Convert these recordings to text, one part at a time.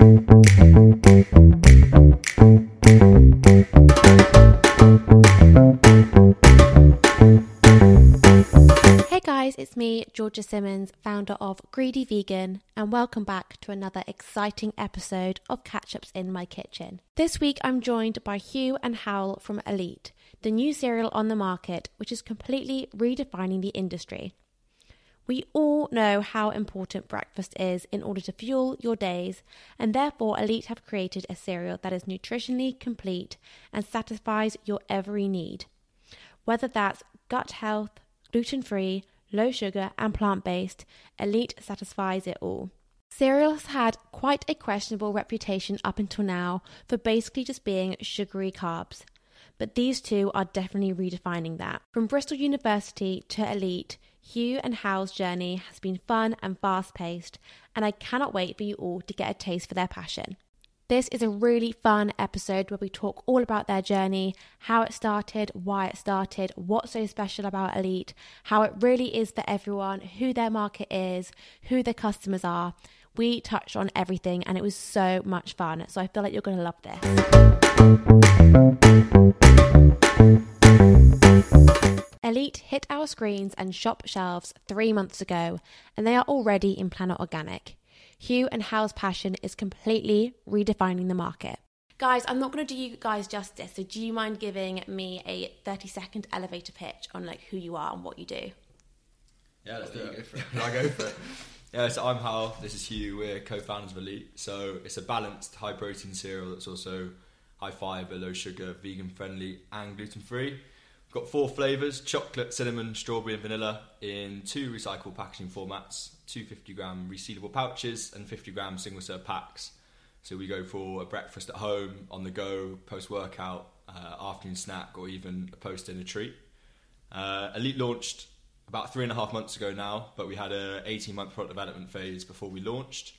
Hey guys, it's me, Georgia Simmons, founder of Greedy Vegan, and welcome back to another exciting episode of Catch Ups in My Kitchen. This week I'm joined by Hugh and Hywel from ELEAT, the new cereal on the market, which is completely redefining the industry. We all know how important breakfast is in order to fuel your days, and therefore ELEAT have created a cereal that is nutritionally complete and satisfies your every need. Whether that's gut health, gluten free, low sugar, and plant based, ELEAT satisfies it all. Cereal has had quite a questionable reputation up until now for basically just being sugary carbs, but these two are definitely redefining that. From Bristol University to ELEAT, Hugh and Hywel's journey has been fun and fast paced, and I cannot wait for you all to get a taste for their passion. This is a really fun episode where we talk all about their journey, how it started, why it started, what's so special about ELEAT, how it really is for everyone, who their market is, who their customers are. We touched on everything and it was so much fun. So I feel like you're going to love this. ELEAT hit our screens and shop shelves three months ago, and they are already in Planet Organic. Hugh and Hywel's passion is completely redefining the market. Guys, I'm not going to do you guys justice, so do you mind giving me a 30 second elevator pitch on like who you are and what you do? Yeah, let's do it. I go for it. Yeah, so I'm Hal. This is Hugh. We're co-founders of ELEAT. So it's a balanced, high-protein cereal that's also high fiber, low sugar, vegan-friendly, and gluten-free. We've got four flavors: chocolate, cinnamon, strawberry, and vanilla in two recyclable packaging formats: two 50-gram resealable pouches and 50-gram single-serve packs. So we go for a breakfast at home, on the go, post-workout, uh, afternoon snack, or even a post-dinner treat. Uh, ELEAT launched about three and a half months ago now, but we had a 18 month product development phase before we launched.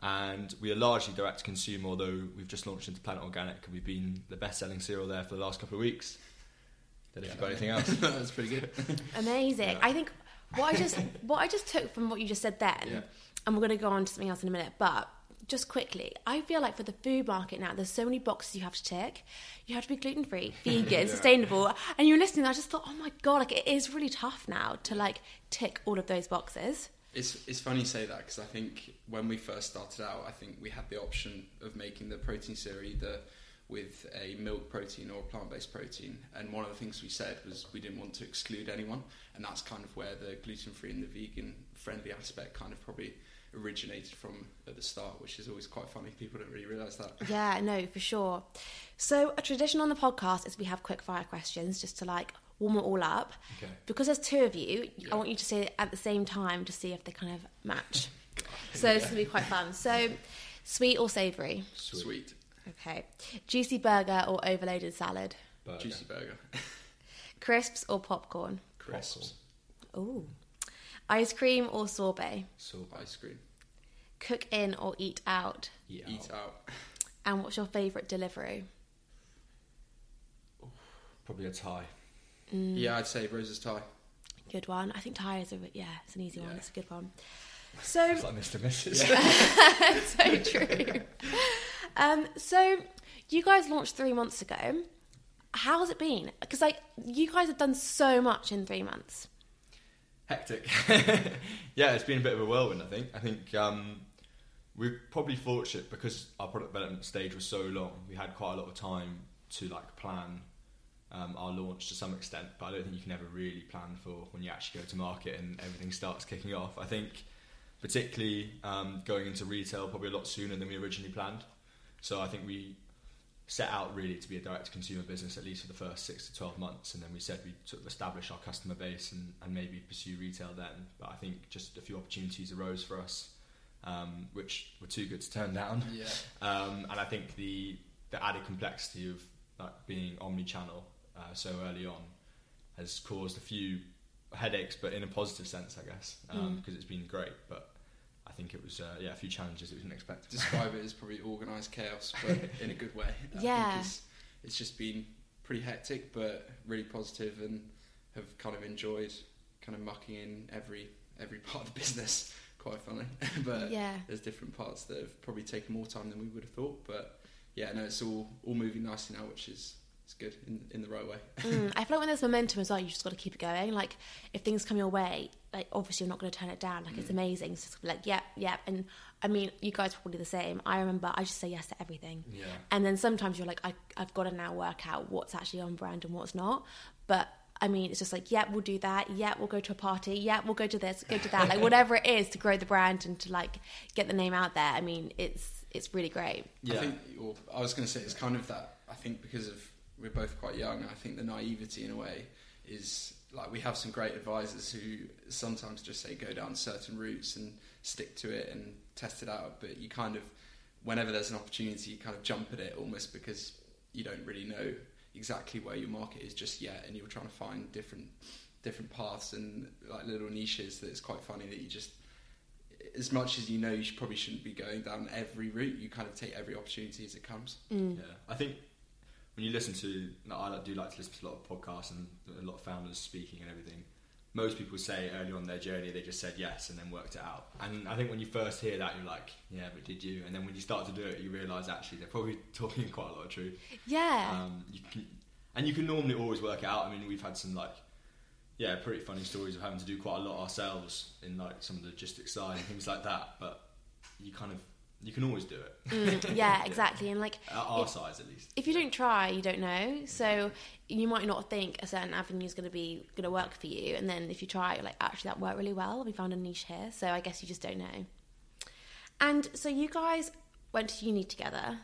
And we are largely direct to consumer, although we've just launched into Planet Organic and we've been the best selling cereal there for the last couple of weeks. Don't know if you've got anything else. That's pretty good. Amazing. Yeah. I think what I just what I just took from what you just said then, Yeah. and we're going to go on to something else in a minute, but just quickly, I feel like for the food market now, there's so many boxes you have to tick. You have to be gluten free, vegan, Yeah. sustainable, and you're listening. I just thought, oh my god, like it is really tough now to like tick all of those boxes. It's it's funny you say that because I think when we first started out, I think we had the option of making the protein cereal either with a milk protein or a plant-based protein. And one of the things we said was we didn't want to exclude anyone, and that's kind of where the gluten-free and the vegan-friendly aspect kind of probably originated from at the start, which is always quite funny. People don't really realise that. Yeah, no, for sure. So a tradition on the podcast is we have quick fire questions just to like warm it all up. Okay. Because there's two of you, I want you to say it at the same time to see if they kind of match. so it's gonna be quite fun. So sweet or savoury? Sweet, Okay. Juicy burger or overloaded salad? Burger. juicy burger, Crisps or popcorn? crisps, Ooh. Ice cream or sorbet? So ice cream, Cook in or eat out? eat, eat out. out. And what's your favourite delivery? Probably a Thai. Mm. Yeah, I'd say Rose's Thai. Good one. I think Thai is a yeah, it's an easy one. It's a good one. So It's like Mr. Mrs. so true. Um, so you guys launched three months ago. How's it been? Because like you guys have done so much in three months. Hectic. yeah, it's been a bit of a whirlwind. I think. I think um, we're probably fortunate because our product development stage was so long. We had quite a lot of time to like plan um, our launch to some extent, but I don't think you can ever really plan for when you actually go to market and everything starts kicking off. I think, particularly um, going into retail, probably a lot sooner than we originally planned. So I think we set out really to be a direct to consumer business at least for the first six to 12 months. And then we said we'd sort of establish our customer base and, and maybe pursue retail then. But I think just a few opportunities arose for us um, which were too good to turn down. Yeah, um, and I think the the added complexity of like, being omni-channel uh, so early on has caused a few headaches but in a positive sense I guess Mm. because it's been great. But I think it was uh, yeah a few challenges that we didn't expect describe it as probably organised chaos, but in a good way. I Yeah. think it's, it's just been pretty hectic, but really positive, and have kind of enjoyed kind of mucking in every every part of the business quite funny. but Yeah. there's different parts that have probably taken more time than we would have thought. But yeah, no, it's all all moving nicely now, which is it's good in in the right way. Mm, I feel like when there's momentum as well, you just got to keep it going. Like if things come your way, like obviously you're not going to turn it down. Like it's amazing. So it's gonna be like, yep, yep. And I mean, you guys are probably the same. I remember I just say yes to everything. Yeah. And then sometimes you're like, I, I've got to now work out what's actually on brand and what's not. But I mean, it's just like, yeah, we'll do that. Yeah, we'll go to a party. Yeah, we'll go to this, go to that. Like whatever it is to grow the brand and to like get the name out there. I mean, it's it's really great. Yeah. I think, well, I was going to say it's kind of that. I think because of we're both quite young, I think the naivety in a way is like we have some great advisors who sometimes just say go down certain routes and stick to it and test it out. But you kind of, whenever there's an opportunity, you kind of jump at it almost because you don't really know exactly where your market is just yet, and you're trying to find different different paths and like little niches. That it's quite funny that you just as much as you know you should, probably shouldn't be going down every route, you kind of take every opportunity as it comes. Mm. Yeah, I think when you listen to, I do like to listen to a lot of podcasts and a lot of founders speaking and everything. Most people say early on their journey they just said yes and then worked it out. And I think when you first hear that, you're like, yeah, but did you? And then when you start to do it, you realise actually they're probably talking quite a lot of truth. Yeah. Um, you can, and you can normally always work it out. I mean, we've had some like, yeah, pretty funny stories of having to do quite a lot ourselves in like some of the logistics side and things like that. But you kind of you can always do it Mm, yeah, exactly. And like at our It- size at least. if you don't try, you don't know. So you might not think a certain avenue is going to be going to work for you, and then if you try, you're like, actually, that worked really well. We found a niche here. So I guess you just don't know. And so you guys went to uni together.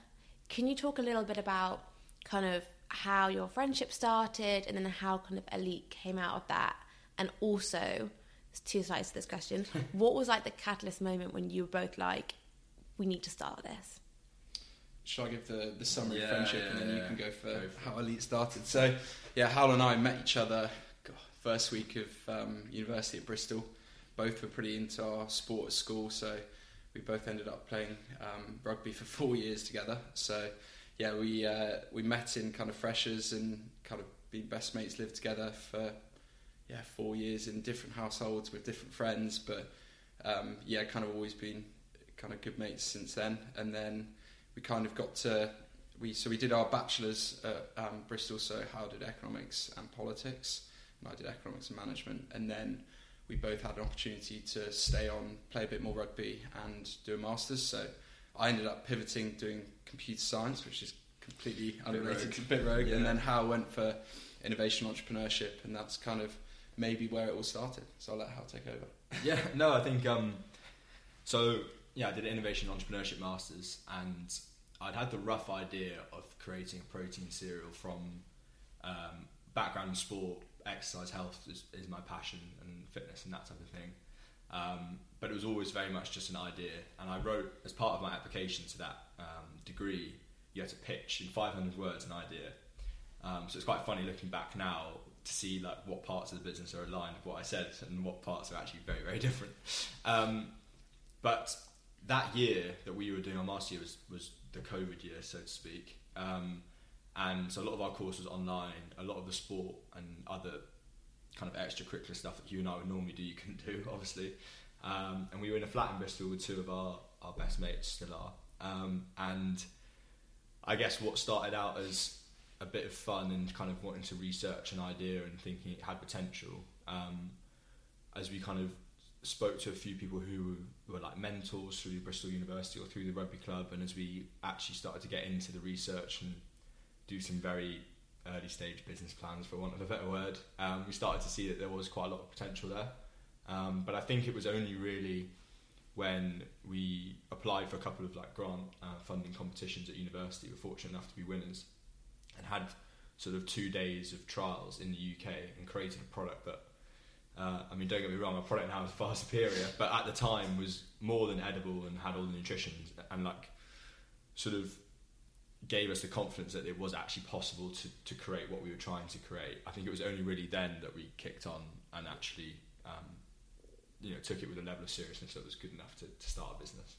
Can you talk a little bit about kind of how your friendship started, and then how kind of ELEAT came out of that, and also two sides to this question. what was like the catalyst moment when you were both like, we need to start this? Should I give the, the summary Yeah, of friendship yeah, and then you yeah. can go for, Go for how ELEAT started? So, yeah, Hywel and I met each other God, first week of um, university at Bristol. Both were pretty into our sport at school, so we both ended up playing um, rugby for four years together. So, yeah, we uh, we met in kind of freshers and kind of been best mates, lived together for yeah four years in different households with different friends, but um, yeah, kind of always been kind of good mates since then. And then we kind of got to we so we did our bachelors at um, Bristol. So Hywel did economics and politics, and I did economics and management. And then we both had an opportunity to stay on, play a bit more rugby, and do a masters. So I ended up pivoting, doing computer science, which is completely unrelated to bit rogue. Yeah. And then Hywel went for innovation entrepreneurship, and that's kind of maybe where it all started. So I'll let Hywel take over. yeah, no, I think um, so. Yeah, I did an innovation entrepreneurship masters, and I'd had the rough idea of creating a protein cereal from um, background in sport, exercise, health is, is my passion, and fitness and that type of thing. Um, but it was always very much just an idea, and I wrote as part of my application to that um, degree, you had to pitch in 500 words an idea. Um, so it's quite funny looking back now to see like what parts of the business are aligned with what I said and what parts are actually very very different. Um, but that year that we were doing our master year was, was the COVID year, so to speak. Um, and so a lot of our course was online. A lot of the sport and other kind of extracurricular stuff that you and I would normally do, you couldn't do, obviously. Um, and we were in a flat in Bristol with two of our, our best mates, still are. Um, and I guess what started out as a bit of fun and kind of wanting to research an idea and thinking it had potential, um, as we kind of spoke to a few people who were like mentors through Bristol University or through the rugby club, and as we actually started to get into the research and do some very early stage business plans, for want of a better word, um, we started to see that there was quite a lot of potential there. Um, but I think it was only really when we applied for a couple of like grant uh, funding competitions at university. We were fortunate enough to be winners and had sort of two days of trials in the UK and created a product that uh, I mean, don't get me wrong, our product now is far superior, but at the time was more than edible and had all the nutrition and like sort of gave us the confidence that it was actually possible to, to create what we were trying to create. I think it was only really then that we kicked on and actually, um, you know, took it with a level of seriousness that was good enough to, to start a business.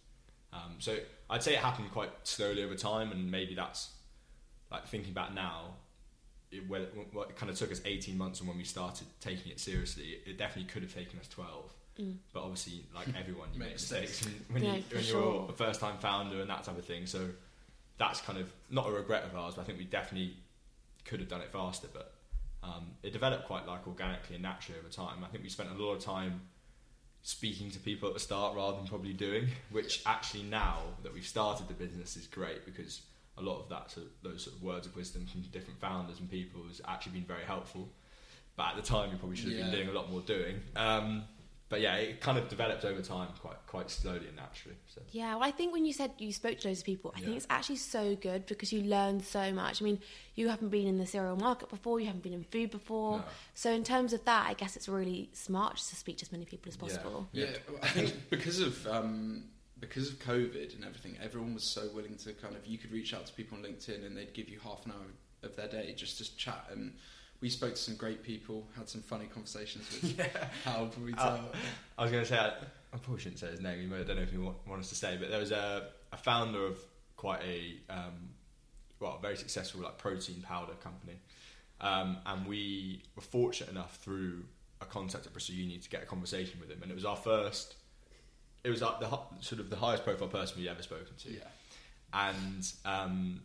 Um, so I'd say it happened quite slowly over time, and maybe that's like thinking back now. It, well, well, it kind of took us 18 months, and when we started taking it seriously, it definitely could have taken us 12. Mm. But obviously, like everyone, you Make make mistakes mistakes. when, Yeah, you, when sure. you're a first time founder and that type of thing. So that's kind of not a regret of ours, but I think we definitely could have done it faster. But um, it developed quite like organically and naturally over time. I think we spent a lot of time speaking to people at the start rather than probably doing, which actually now that we've started the business is great because a lot of that sort of, those sort of words of wisdom from different founders and people has actually been very helpful. But at the time, you probably should have Yeah. been doing a lot more doing. Um, but yeah, it kind of developed over time, quite quite slowly and naturally. So Yeah, well, I think when you said you spoke to loads of people, I think it's actually so good because you learn so much. I mean, you haven't been in the cereal market before, you haven't been in food before. No. So, in terms of that, I guess it's really smart just to speak to as many people as Yeah. possible. Yeah, I think because of um, because of COVID and everything, everyone was so willing to kind of you could reach out to people on LinkedIn and they'd give you half an hour of their day just to chat. And we spoke to some great people, had some funny conversations with Hywel probably Uh, tell. I was going to say, I, I probably shouldn't say his name. I don't know if you want, want us to say, but there was a, a founder of quite a um, well, very successful like protein powder company, um, and we were fortunate enough through a contact at Bristol Uni to get a conversation with him, and it was our first. It was like the sort of the highest profile person we'd ever spoken to, Yeah, and um,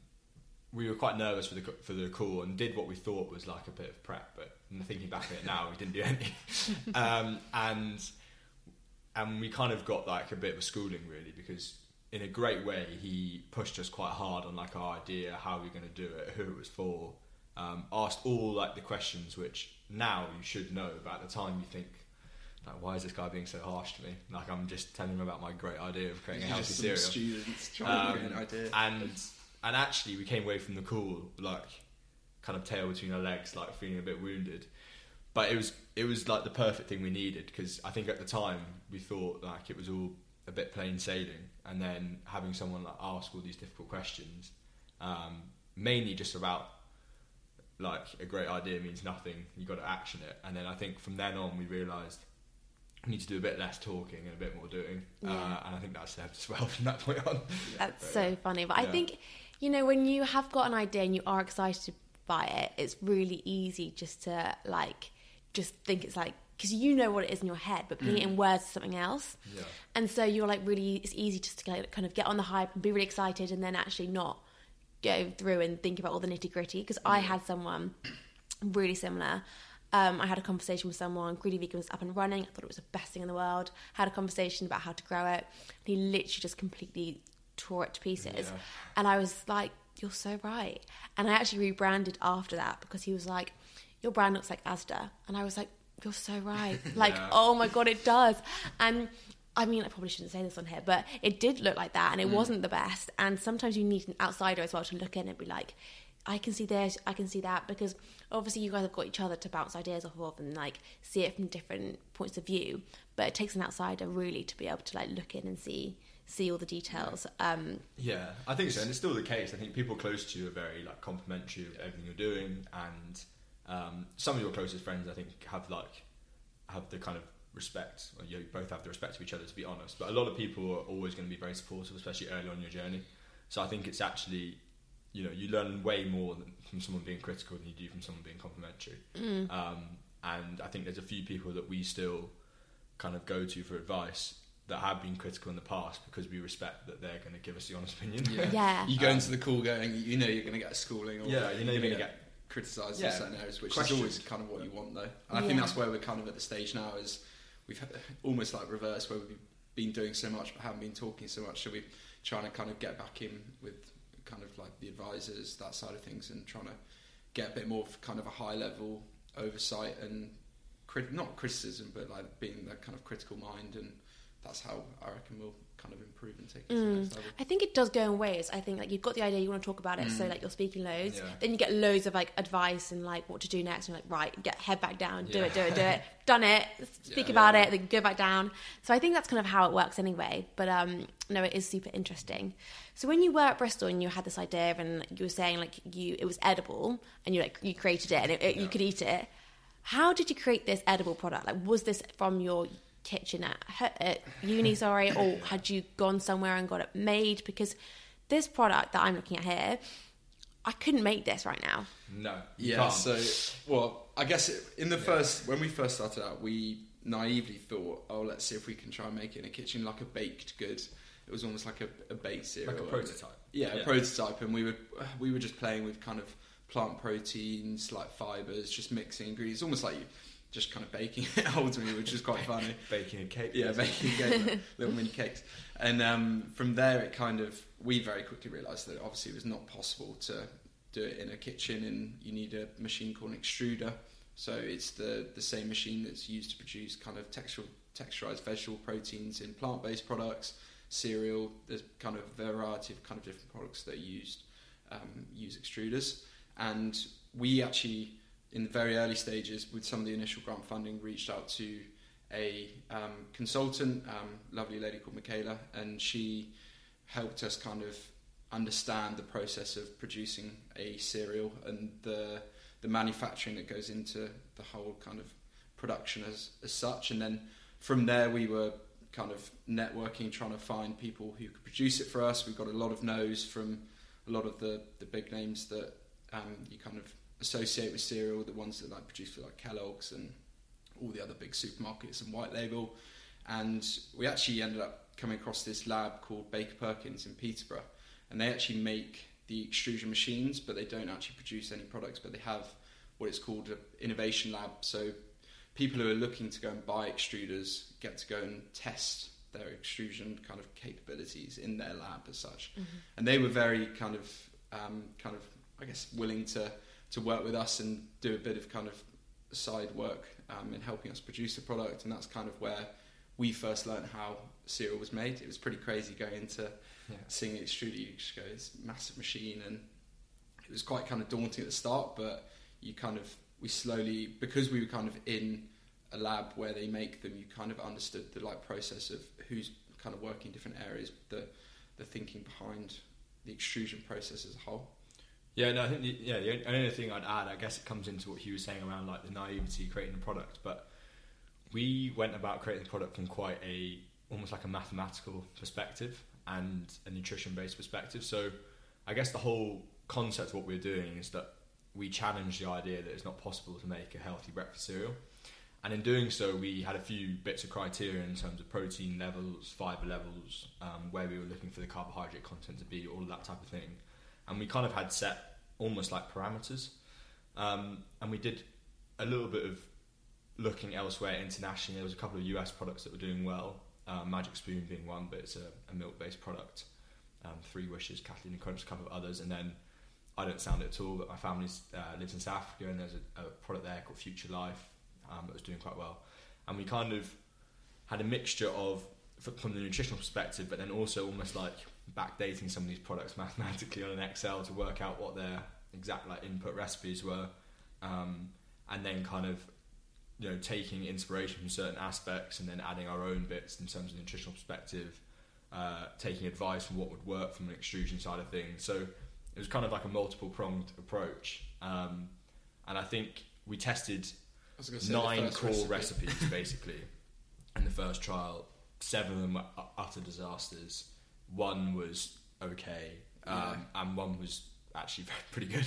we were quite nervous for the for the call and did what we thought was like a bit of prep, but thinking back on it now, we didn't do any. um, and and we kind of got like a bit of a schooling really because in a great way he pushed us quite hard on like our idea, how we are going to do it, who it was for. Um, asked all like the questions which now you should know, but at the time you think. Like, why is this guy being so harsh to me? Like, I'm just telling him about my great idea of creating a healthy Just cereal. students trying to get an Um, idea. and and actually we came away from the call like kind of tail between our legs like feeling a bit wounded but it was it was like the perfect thing we needed because i think at the time we thought like it was all a bit plain sailing and then having someone like ask all these difficult questions um, mainly just about like a great idea means nothing you got to action it and then i think from then on we realized we need to do a bit less talking and a bit more doing Yeah. uh, and i think that served us well from that point on That's But, so funny. But I think, you know, when you have got an idea and you are excited by it, it's really easy just to like, just think it's like, because you know what it is in your head, but putting it in words is something else. yeah And so you're like really, it's easy just to like, kind of get on the hype and be really excited and then actually not go through and think about all the nitty gritty. Because I had someone really similar. Um, I had a conversation with someone. Greedy Vegan was up and running. I thought it was the best thing in the world. Had a conversation about how to grow it. He literally just completely tore it to pieces. Yeah. And I was like, "You're so right." And I actually rebranded after that because he was like, "Your brand looks like Asda," and I was like, "You're so right." Like, Yeah. oh my god, it does. And I mean, I probably shouldn't say this on here, but it did look like that, and it wasn't the best. And sometimes you need an outsider as well to look in and be like, I can see this, I can see that, because obviously you guys have got each other to bounce ideas off of and like see it from different points of view. But it takes an outsider really to be able to like look in and see see all the details. Um, Yeah, I think so, and it's still the case. I think people close to you are very like complimentary of everything you're doing, and um, some of your closest friends, I think, have like have the kind of respect. Or you both have the respect of each other, to be honest. But a lot of people are always going to be very supportive, especially early on in your journey. So I think it's actually, you know, you learn way more than, from someone being critical than you do from someone being complimentary. Um, and I think there's a few people that we still kind of go to for advice that have been critical in the past because we respect that they're going to give us the honest opinion. Yeah. yeah. You go Um, into the call going, you know you're going to get a schooling, or Yeah, you know you're going to get criticised Yeah. in certain areas, which Questioned. is always kind of what you want, though. And I think that's where we're kind of at the stage now. Is we've had almost like reverse, where we've been doing so much but haven't been talking so much. So we're trying to kind of get back in with kind of like the advisors, that side of things, and trying to get a bit more of kind of a high level oversight and crit- not criticism, but like being that kind of critical mind, and that's how I reckon we'll kind of improve and take it to the Mm. next level. I think it does go in ways. I think like you've got the idea, you want to talk about it, so Mm. like you're speaking loads. Yeah. Then you get loads of like advice and like what to do next. And you're like, right, get head back down, do Yeah. it, do it, do it. Done it. Speak Yeah. about it, then go back down. So I think that's kind of how it works anyway. But um, no, it is super interesting. So when you were at Bristol and you had this idea and you were saying like you it was edible and you like you created it and it, it- you could eat it. How did you create this edible product? Like, was this from your kitchen at, at uni, sorry, or had you gone somewhere and got it made? Because this product that I'm looking at here, I couldn't make this right now. no. you Yeah. can't. So, well, I guess it, in the first when we first started out, we naively thought, oh, let's see if we can try and make it in a kitchen like a baked good. It was almost like a, a baked cereal, like a and- prototype. yeah, Yeah. a prototype, and we were we were just playing with kind of plant proteins, like fibers, just mixing ingredients, almost like you just kind of baking it ultimately, which is quite funny. Baking a cake. Yeah, baking cake, little mini cakes, and um, from there it kind of we very quickly realised that obviously it was not possible to do it in a kitchen, and you need a machine called an extruder. So it's the the same machine that's used to produce kind of textural texturized vegetable proteins in plant based products, cereal. There's kind of a variety of kind of different products that are used um, use extruders, and we actually in the very early stages with some of the initial grant funding reached out to a um, consultant, um, lovely lady called Michaela, and she helped us kind of understand the process of producing a cereal and the the manufacturing that goes into the whole kind of production as as such. And then from there, we were kind of networking, trying to find people who could produce it for us. We got a lot of no's from a lot of the the big names that um, you kind of associate with cereal, the ones that like produce for like Kellogg's and all the other big supermarkets and white label. And we actually ended up coming across this lab called Baker Perkins in Peterborough, and they actually make the extrusion machines, but they don't actually produce any products. But they have what it's called an innovation lab. So people who are looking to go and buy extruders get to go and test their extrusion kind of capabilities in their lab as such. And they were very kind of um, kind of I guess willing to to work with us and do a bit of kind of side work um, in helping us produce the product. And that's kind of where we first learned how cereal was made. It was pretty crazy going into Yeah. seeing the extruder. You just go this massive machine, and it was quite kind of daunting at the start. But you kind of we slowly because we were kind of in a lab where they make them. You kind of understood the like process of who's kind of working different areas, the the thinking behind the extrusion process as a whole. Yeah, no, I think the, yeah. The only thing I'd add, I guess, it comes into what he was saying around like the naivety creating the product. But we went about creating the product from quite a almost like a mathematical perspective and a nutrition based perspective. So I guess the whole concept of what we're doing is that we challenge the idea that it's not possible to make a healthy breakfast cereal. And in doing so, we had a few bits of criteria in terms of protein levels, fiber levels, um, where we were looking for the carbohydrate content to be, all of that type of thing. And we kind of had set almost like parameters. Um, and we did a little bit of looking elsewhere internationally. There was a couple of US products that were doing well, uh, Magic Spoon being one, but it's a, a milk based product. Um, Three Wishes, Catalina Crunch, a couple of others. And then I don't sound it at all, but my family uh, lives in South Africa and there's a, a product there called Future Life um, that was doing quite well. And we kind of had a mixture of, from the nutritional perspective, but then also almost like backdating some of these products mathematically on an Excel to work out what their exact like input recipes were, um, and then kind of you know taking inspiration from certain aspects and then adding our own bits in terms of the nutritional perspective, uh, taking advice from what would work from an extrusion side of things. So it was kind of like a multiple pronged approach, um, and I think we tested I was gonna say the nine core recipe. recipes basically in the first trial. Seven of them were utter disasters. One was okay, um, and one was actually pretty good,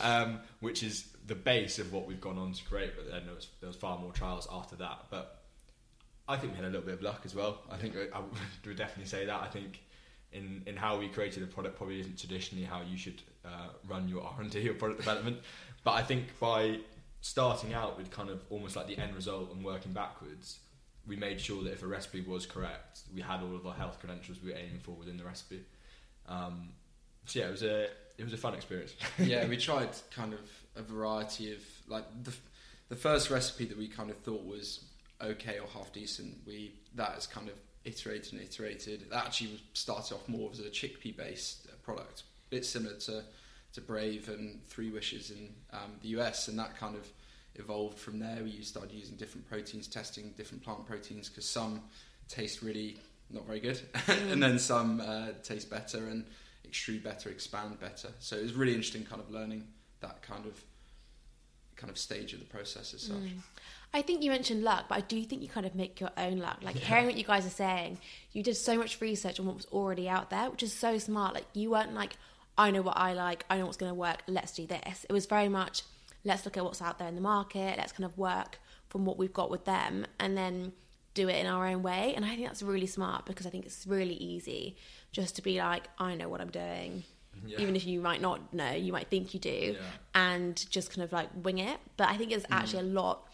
um, which is the base of what we've gone on to create. But then there was, there was far more trials after that. But I think we had a little bit of luck as well. I think I, I would definitely say that. I think in, in how we created the product probably isn't traditionally how you should uh, run your R and D or product development. But I think by starting out with kind of almost like the end result and working backwards, we made sure that if a recipe was correct, we had all of our health credentials we were aiming for within the recipe. Um, so yeah, it was a it was a fun experience. yeah, we tried kind of a variety of like the the first recipe that we kind of thought was okay or half decent. We that has kind of iterated and iterated. That actually started off more as a chickpea based product, a bit similar to to Brave and Three Wishes in um, the US, and that kind of evolved from there. We started using different proteins, testing different plant proteins because some taste really not very good, and then some uh, taste better and extrude better, expand better. So it was really interesting, kind of learning that kind of kind of stage of the process as such. Mm. I think you mentioned luck, but I do think you kind of make your own luck. Like Yeah. hearing what you guys are saying, you did so much research on what was already out there, which is so smart. Like you weren't like, I know what I like, I know what's going to work, let's do this. It was very much, let's look at what's out there in the market, let's kind of work from what we've got with them and then do it in our own way. And I think that's really smart because I think it's really easy just to be like, I know what I'm doing. Yeah. Even if you might not know, you might think you do, Yeah. and just kind of like wing it. But I think it's mm. actually a lot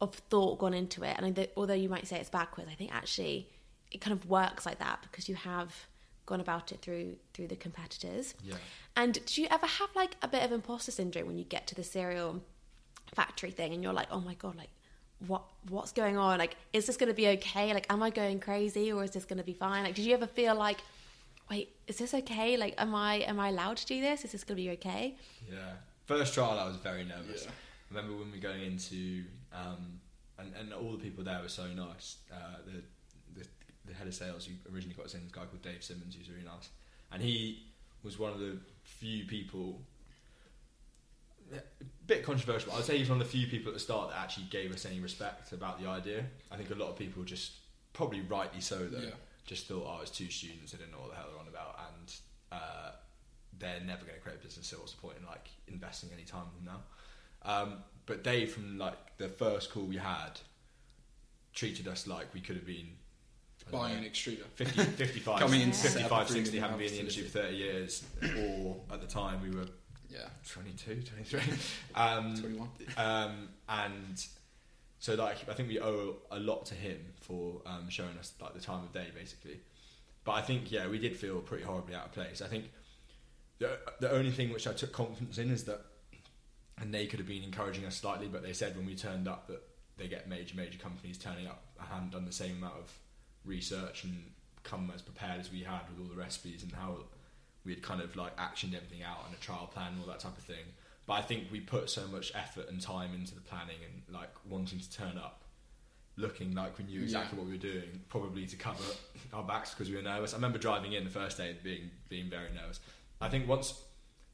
of thought gone into it. And although you might say it's backwards, I think actually it kind of works like that because you have gone about it through through the competitors. Yeah. And do you ever have like a bit of imposter syndrome when you get to the cereal factory thing and you're like, oh my god, like what what's going on? Like, is this going to be okay? Like, am I going crazy or is this going to be fine? Like, did you ever feel like, wait, is this okay? Like, am I am I allowed to do this? Is this going to be okay? Yeah. First trial, I was very nervous. Yeah. I remember when we were going into, um, and, and all the people there were so nice. Uh, the, the head of sales who originally got us in, this guy called Dave Simmons, who's really nice, and he was one of the few people. A bit controversial. I'd say he's one of the few people at the start that actually gave us any respect about the idea. I think a lot of people just, probably rightly so, though, Yeah. just thought, oh, it's two students, they don't know what the hell they're on about, and uh, they're never going to create a business, so what's the point in like investing any time in them now? Um, but Dave, from like the first call we had, treated us like we could have been Buying an extruder. 50, 55, Coming in 55, 60, three haven't been in the industry for 30 years, or at the time we were Yeah. 22, 23. Um, 21. um, and so like I think we owe a lot to him for um, showing us like the time of day basically. But I think yeah, we did feel pretty horribly out of place. I think the the only thing which I took confidence in is that, and they could have been encouraging us slightly, but they said when we turned up that they get major major companies turning up and done the same amount of research and come as prepared as we had with all the recipes and how we had kind of like actioned everything out on a trial plan and all that type of thing. But I think we put so much effort and time into the planning and like wanting to turn up, looking like we knew exactly Yeah. what we were doing, probably to cover our backs because we were nervous. I remember driving in the first day being being very nervous. I think once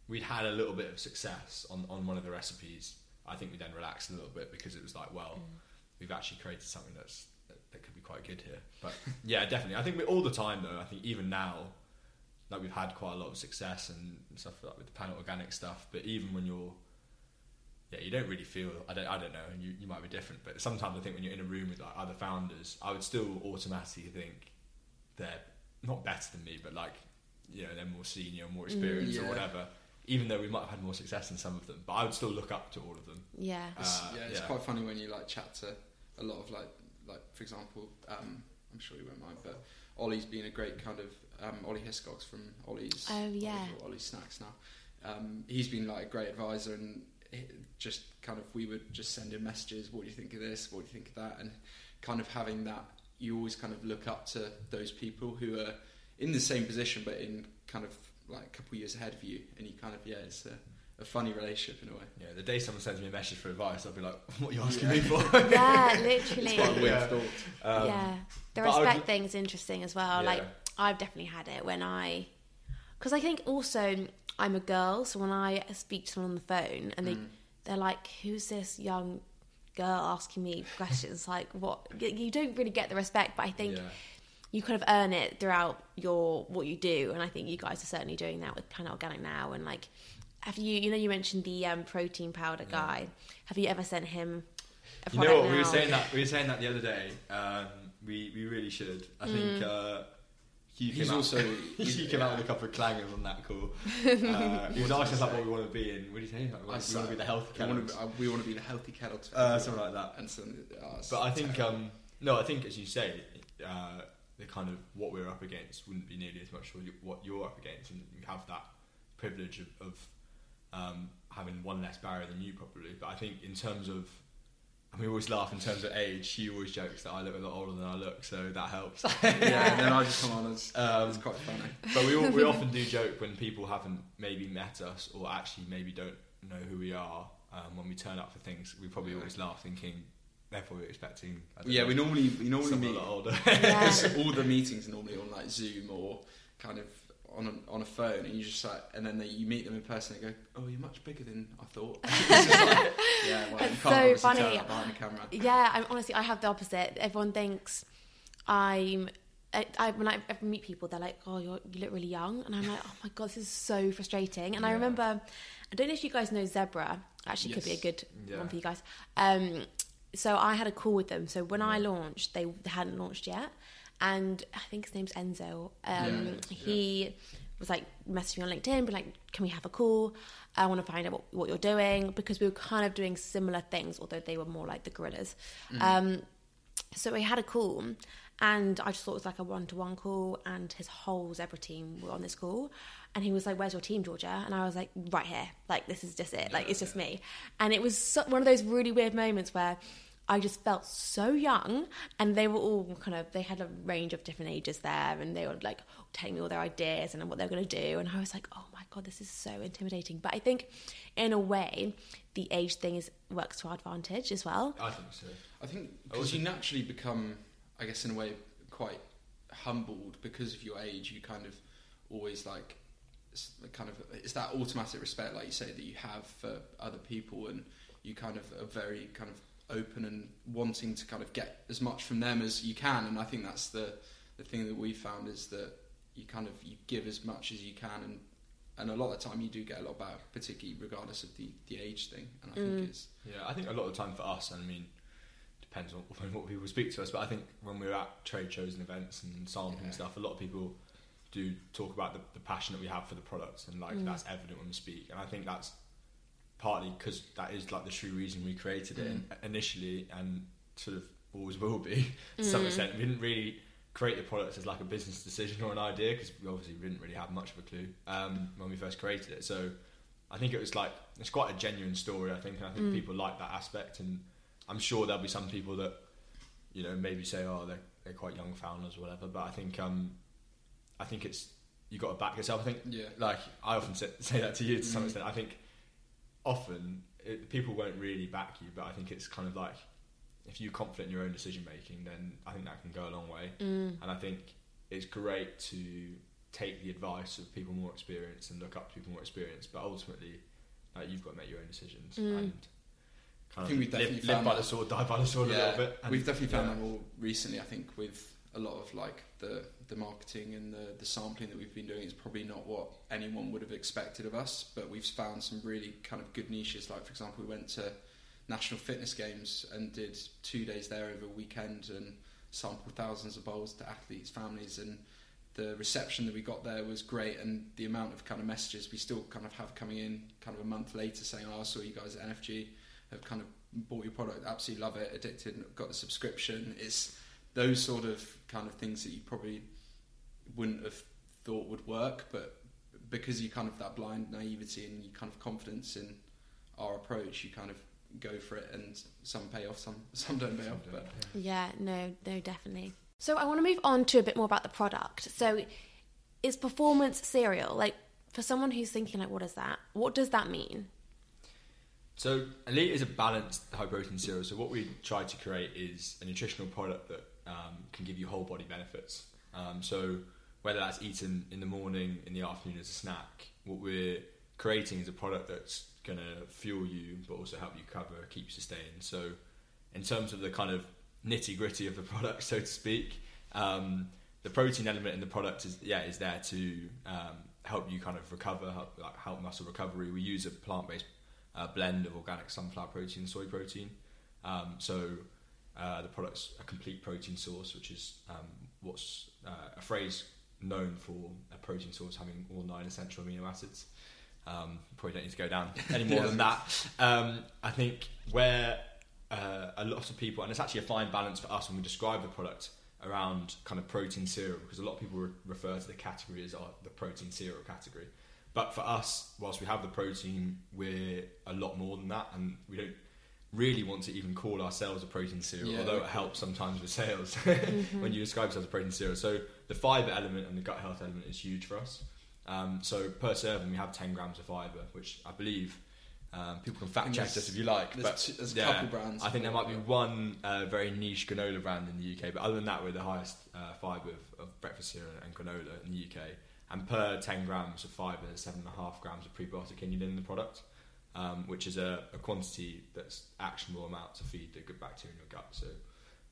we'd had a little bit of success on, on one of the recipes, I think we then relaxed a little bit because it was like, well, mm. we've actually created something that's that, that could be quite good here. But yeah, definitely. I think we, all the time though. I think even now, like we've had quite a lot of success and stuff like with the planet organic stuff. But even when you're yeah, you don't really feel. I don't. I don't know, and you, you might be different. But sometimes I think when you're in a room with like other founders, I would still automatically think they're not better than me, but like you know they're more senior, more experienced, or yeah. whatever. Even though we might have had more success than some of them, but I would still look up to all of them. Yeah. It's, Uh, yeah, it's yeah. quite funny when you like chat to a lot of like like for example, um, I'm sure you won't mind, but Ollie's been a great kind of um, Ollie Hiscox from Ollie's. Oh, yeah. Ollie's, or Ollie's Snacks now. Um, he's been like a great advisor and just kind of we would just send him messages. What do you think of this? What do you think of that? And kind of having that, you always kind of look up to those people who are in the same position but in kind of like a couple of years ahead of you, and you kind of yeah, it's a, a funny relationship in a way. Yeah, the day someone sends me a message for advice, I'll be like, "What are you asking Yeah. me for?" yeah, literally. It's quite a weird Yeah. thought. Um, yeah, the respect I would- respect thing's interesting as well. Yeah. Like I've definitely had it when I, because I think also I'm a girl, so when I speak to someone on the phone and they Mm. they're like, "Who's this young girl asking me questions?" like, what? You- You don't really get the respect, but I think yeah. you kind of earn it throughout your what you do, and I think you guys are certainly doing that with Planet Organic now. And like, have you? You know, you mentioned the um, protein powder Yeah. guy. Have you ever sent him? A You know what? We were saying that we were saying that the other day. Um, we we really should. I think Mm. uh, Hugh He's came also out, Hugh came out with a couple of clangers on that call. Uh, he was asking us like what we want to be in. What did he say? Like, we I want to be the healthy We want, Kellogg's. to, uh, we want to be the healthy Kellogg's. Uh, something like that. And so, uh, But I think um, no, I think as you say, uh, the kind of what we're up against wouldn't be nearly as much what you- what you're up against, and you have that privilege of, of um, having one less barrier than you probably. But I think in terms of, and we always laugh in terms of age. She always jokes that I look a lot older than I look, so that helps. yeah, and then I just come on as Um, it's quite funny. but we all, we often do joke when people haven't maybe met us or actually maybe don't know who we are. Um, when we turn up for things, we probably always laugh, thinking they're probably expecting. Yeah, know, we normally we normally meet a lot older. Yeah. All the meetings are normally on like Zoom or kind of on a, on a phone, and you just like, and then they, you meet them in person and go, "Oh, you're much bigger than I thought." It's like, yeah, well, can't so funny. tell that behind the camera. Yeah, I'm honestly I have the opposite. Everyone thinks I'm. I, I, when I ever meet people, they're like, "Oh, you're, you look really young," and I'm like, "Oh my god, this is so frustrating." And I remember, I don't know if you guys know Zebra. Actually, could be a good Yeah. one for you guys. Um, so I had a call with them. So when I launched, they hadn't launched yet, and I think his name's Enzo. Um, Yeah. he was like messaging me on LinkedIn, be like, "Can we have a call? I want to find out what, what you're doing because we were kind of doing similar things, although they were more like the gorillas." Um, so we had a call, and I just thought it was like a one-to-one call, and his whole Zebra team were on this call, and he was like, "Where's your team, Georgia?" And I was like, "Right here. Like this is just it. Like it's just me." And it was so, one of those really weird moments where. I just felt so young, and they were all kind of. They had a range of different ages there, and they were like telling me all their ideas and what they were going to do. And I was like, "Oh my god, this is so intimidating." But I think, in a way, the age thing is works to our advantage as well. I think so. I think because you naturally become, I guess, in a way, quite humbled because of your age. You kind of always like, kind of, it's that automatic respect, like you say, that you have for other people, and you kind of are very kind of open and wanting to kind of get as much from them as you can. And I think that's the the thing that we found is that you kind of you give as much as you can, and and a lot of the time you do get a lot back, particularly regardless of the the age thing. And I think mm. it's Yeah, I think a lot of the time for us, and I mean, depends on on what people speak to us, but I think when we're at trade shows and events and sampling Yeah. and stuff, a lot of people do talk about the, the passion that we have for the products, and like mm. that's evident when we speak. And I think that's partly because that is like the true reason we created it in- initially, and sort of always will be to some extent. We didn't really create the product as like a business decision or an idea because we obviously didn't really have much of a clue um, when we first created it. So I think it was like it's quite a genuine story. I think, and I think people like that aspect, and I'm sure there'll be some people that you know maybe say, oh, they're they're quite young founders or whatever. But I think um, I think it's you got to back yourself. I think yeah. like I often say, say that to you to some extent. I think often it, people won't really back you, but I think it's kind of like if you're confident in your own decision making, then I think that can go a long way. Mm. And I think it's great to take the advice of people more experienced and look up to people more experienced, but ultimately, like, you've got to make your own decisions Mm. and kind I think we've of definitely live, live found by that. the sword, die by the sword a little bit. And, we've definitely found yeah. that more recently. I think with a lot of like the the marketing and the the sampling that we've been doing is probably not what anyone would have expected of us. But we've found some really kind of good niches. Like for example, we went to National Fitness Games and did two days there over a weekend and sampled thousands of bowls to athletes, families, and the reception that we got there was great. And the amount of kind of messages we still kind of have coming in, kind of a month later, saying, "Oh, I saw you guys at NFG." Have kind of bought your product, absolutely love it, addicted, got the subscription. It's those sort of kind of things that you probably wouldn't have thought would work, but because you kind of that blind naivety and you kind of confidence in our approach, you kind of go for it, and some pay off, some some don't pay off. But Yeah, no, no, definitely. So I want to move on to a bit more about the product. So is performance cereal like for someone who's thinking like, what is that? What does that mean? So ELEAT is a balanced high protein cereal. So what we try to create is a nutritional product that um, can give you whole body benefits. Um, so whether that's eaten in the morning, in the afternoon as a snack, what we're creating is a product that's going to fuel you, but also help you cover, keep sustained. So in terms of the kind of nitty gritty of the product, so to speak, um, the protein element in the product is yeah is there to um, help you kind of recover, help, like help muscle recovery. We use a plant based uh, blend of organic sunflower protein and soy protein. Um, so uh, the product's a complete protein source, which is um, what's uh, a phrase known for a protein source having all nine essential amino acids. Um, probably don't need to go down any more than that. Um, I think where uh, a lot of people, and it's actually a fine balance for us when we describe the product around kind of protein cereal, because a lot of people re- refer to the category as uh, the protein cereal category. But for us, whilst we have the protein, we're a lot more than that, and we don't really want to even call ourselves a protein cereal, Yeah. although it helps sometimes with sales when you describe yourself as a protein cereal. So the fibre element and the gut health element is huge for us. Um, so per serving, we have 10 grams of fibre, which I believe um, people can fact check us if you like. there's, But two, there's a couple brands. I think there might be one uh, very niche granola brand in the UK, but other than that, we're the highest uh, fibre of, of breakfast cereal and granola in the UK. And per 10 grams of fibre, there's 7.5 grams of prebiotic inulin in the product, um, which is a, a quantity that's actionable amount to feed the good bacteria in your gut. So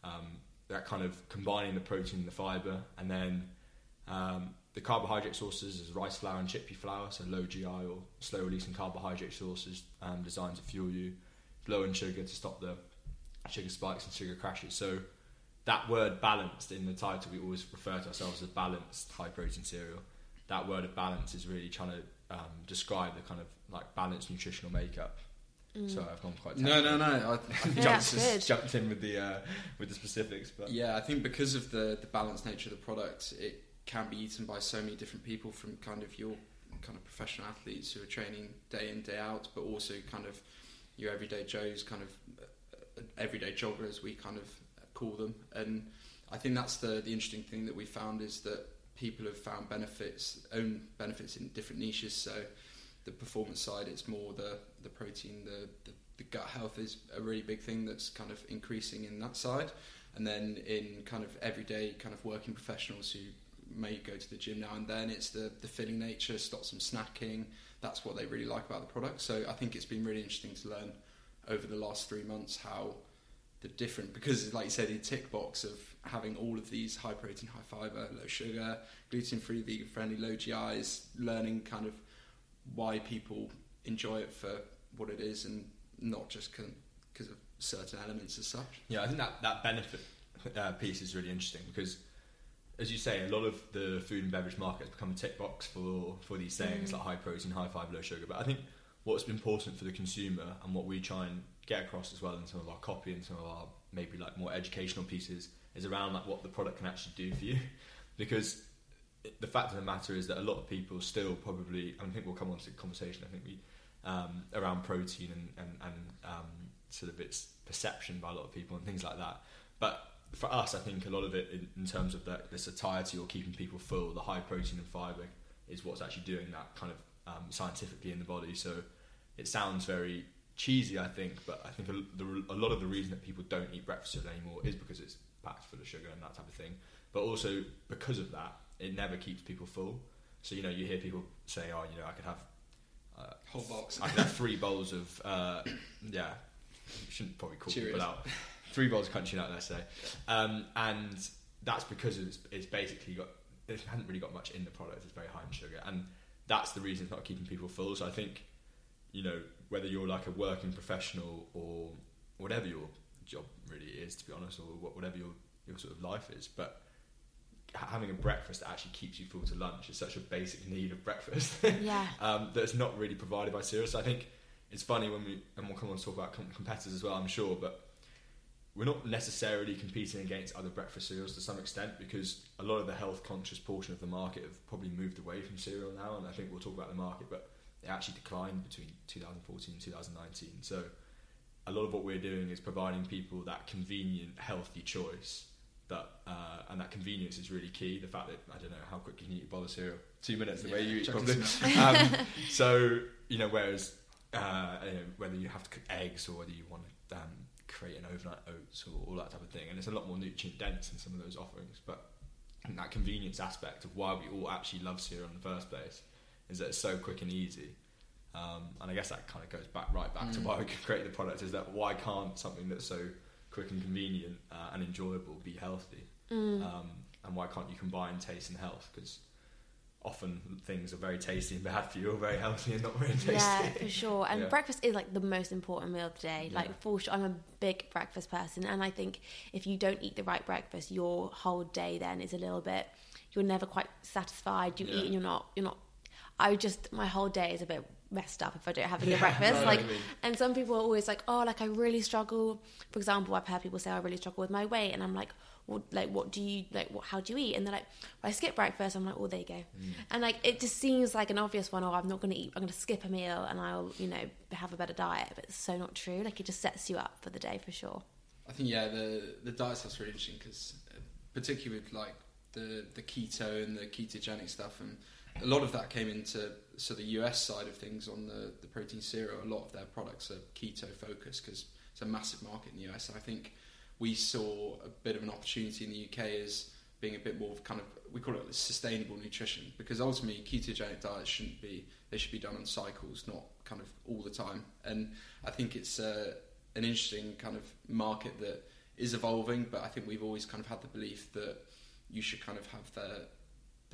um, that kind of combining the protein and the fibre, and then um, the carbohydrate sources is rice flour and chickpea flour, so low GI or slow releasing carbohydrate sources um, designed to fuel you, low in sugar to stop the sugar spikes and sugar crashes. So that word balanced in the title, we always refer to ourselves as balanced high protein cereal. That word of balance is really trying to um, describe the kind of like balanced nutritional makeup. Mm. So I've gone quite No, no, no. I, I Yeah, think that's jumped, in with the uh, with the specifics, but Yeah, I think because of the the balanced nature of the product, it can be eaten by so many different people from kind of your kind of professional athletes who are training day in day out, but also kind of your everyday Joes, kind of uh, everyday joggers, we kind of call them. And I think that's the the interesting thing that we found is that people have found benefits, own benefits in different niches. So the performance side, it's more the the protein, the, the the gut health is a really big thing that's kind of increasing in that side. And then in kind of everyday kind of working professionals who may go to the gym now and then, it's the the filling nature, stop some snacking. That's what they really like about the product. So I think it's been really interesting to learn over the last three months how the different because like you said the tick box of having all of these high protein high fiber low sugar gluten free vegan friendly low GIs learning kind of why people enjoy it for what it is and not just because of certain elements as such Yeah, I think that that benefit uh, piece is really interesting because, as you say, a lot of the food and beverage market has become a tick box for for these sayings Mm. like high protein, high fiber, low sugar. But I think what's important for the consumer and what we try and get across as well in some of our copy and some of our maybe like more educational pieces is around like what the product can actually do for you, because it- the fact of the matter is that a lot of people still probably, I think we'll come on to the conversation. I think we um, around protein and and, and um, sort of its perception by a lot of people and things like that. But for us, I think a lot of it in, in terms of the, the satiety or keeping people full, the high protein and fibre is what's actually doing that kind of um, scientifically in the body. So it sounds very cheesy, I think, but I think a, the, a lot of the reason that people don't eat breakfast anymore is because it's packed full of sugar and that type of thing. But also because of that, it never keeps people full. So you know, you hear people say, "Oh, you know, I could have." Uh, whole box I could have three bowls of uh, yeah. Shouldn't probably call people out. Three bowls of crunchy nut, let's say, um, and that's because it's, it's basically got it hasn't really got much in the product. It's very high in sugar, and that's the reason it's not keeping people full. So I think you know whether you're like a working professional or whatever your job really is, to be honest, or whatever your your sort of life is, but having a breakfast that actually keeps you full to lunch is such a basic need of breakfast Yeah. um, that's not really provided by cereal. So I think it's funny when we and we'll come on to talk about com- competitors as well. I'm sure, but we're not necessarily competing against other breakfast cereals to some extent because a lot of the health conscious portion of the market have probably moved away from cereal now, and I think we'll talk about the market, but it actually declined between 2014 and 2019. So a lot of what we're doing is providing people that convenient, healthy choice. That uh, and that convenience is really key. The fact that I don't know how quick you can eat bowl of cereal, two minutes the way you eat probably. um, so you know, whereas uh, you know, whether you have to cook eggs or whether you want to um, create an overnight oats or all that type of thing, and it's a lot more nutrient dense in some of those offerings. But that convenience aspect of why we all actually love cereal in the first place is that it's so quick and easy. Um, and I guess that kind of goes back right back to Mm. why we create the product. Is that why can't something that's so quick and convenient uh, and enjoyable be healthy? Mm. Um, and why can't you combine taste and health? Because often things are very tasty and bad for you, or very healthy and not very tasty. Yeah, for sure. And Yeah. breakfast is like the most important meal of the day. Like Yeah. for sure, I'm a big breakfast person, and I think if you don't eat the right breakfast, your whole day then is a little bit. You're never quite satisfied. You Yeah. eat and you're not. You're not. I just my whole day is a bit messed up if I don't have a good Yeah, breakfast. Like, you mean. and some people are always like, "Oh, like I really struggle." For example, I've heard people say I really struggle with my weight, and I'm like, "Well, like what do you like? What how do you eat?" And they're like, well, "I skip breakfast." I'm like, "Oh, there you go." Mm. And like it just seems like an obvious one. Oh, I'm not going to eat. I'm going to skip a meal, and I'll you know have a better diet. But it's so not true. Like it just sets you up for the day for sure. I think yeah, the the diet stuff's really interesting because, particularly with like the the keto and the ketogenic stuff, and a lot of that came into so the US side of things on the the protein cereal. A lot of their products are keto focused because it's a massive market in the US. I think we saw a bit of an opportunity in the UK as being a bit more of kind of we call it sustainable nutrition because ultimately ketogenic diets shouldn't be they should be done on cycles, not kind of all the time. And I think it's uh, an interesting kind of market that is evolving, but I think we've always kind of had the belief that you should kind of have the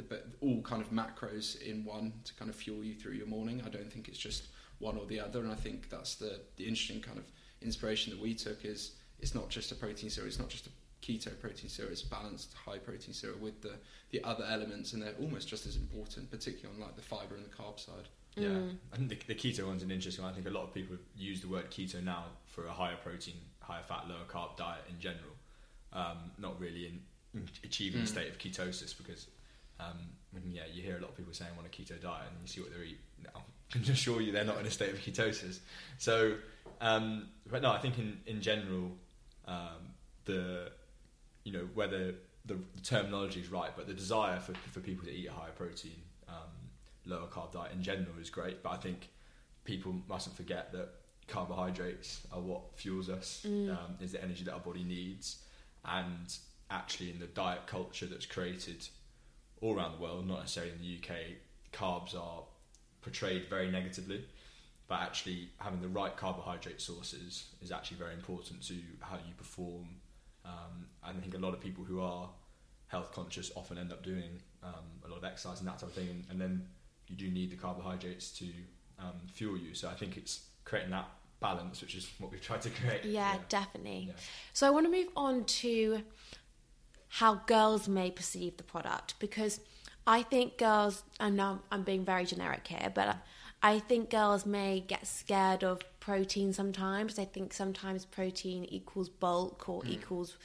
the all kind of macros in one to kind of fuel you through your morning. I don't think it's just one or the other, and I think that's the the interesting kind of inspiration that we took is it's not just a protein cereal. It's not just a keto protein cereal. It's balanced high protein cereal with the the other elements, and they're almost just as important, particularly on like the fiber and the carb side. Yeah, Mm. I think the, the keto one's an interesting one. I think a lot of people use the word keto now for a higher protein, higher fat, lower carb diet in general, um, not really in, in achieving a Mm. state of ketosis because, um, mean, yeah, you hear a lot of people saying on a keto diet and you see what they're eating. I can assure you they're not in a state of ketosis. So, um, but no, I think in, in general, um, the, you know, whether the, the terminology is right, but the desire for, for people to eat a higher protein, um, lower carb diet in general is great. But I think people mustn't forget that carbohydrates are what fuels us, Mm. um, is the energy that our body needs. And actually, in the diet culture that's created all around the world, not necessarily in the UK, carbs are portrayed very negatively. But actually, having the right carbohydrate sources is actually very important to how you perform. Um, and I think a lot of people who are health conscious often end up doing um, a lot of exercise and that type of thing. And, and then you do need the carbohydrates to um, fuel you. So I think it's creating that balance, which is what we've tried to create. Yeah, definitely. Yeah. So I want to move on to how girls may perceive the product because I think girls, and now I'm being very generic here, but I think girls may get scared of protein sometimes. I think sometimes protein equals bulk or hmm. equals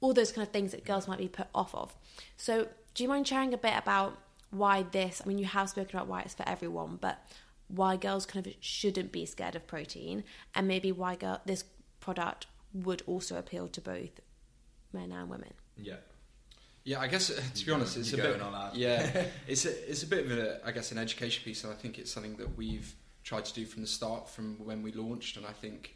all those kind of things that girls might be put off of. So, do you mind sharing a bit about why this? I mean, you have spoken about why it's for everyone, but why girls kind of shouldn't be scared of protein, and maybe why girl, this product would also appeal to both men and women. Yeah. Yeah, I guess uh, to be honest, it's a bit. on that. Yeah, it's a, it's a bit of a, I guess, an education piece, and I think it's something that we've tried to do from the start, from when we launched, and I think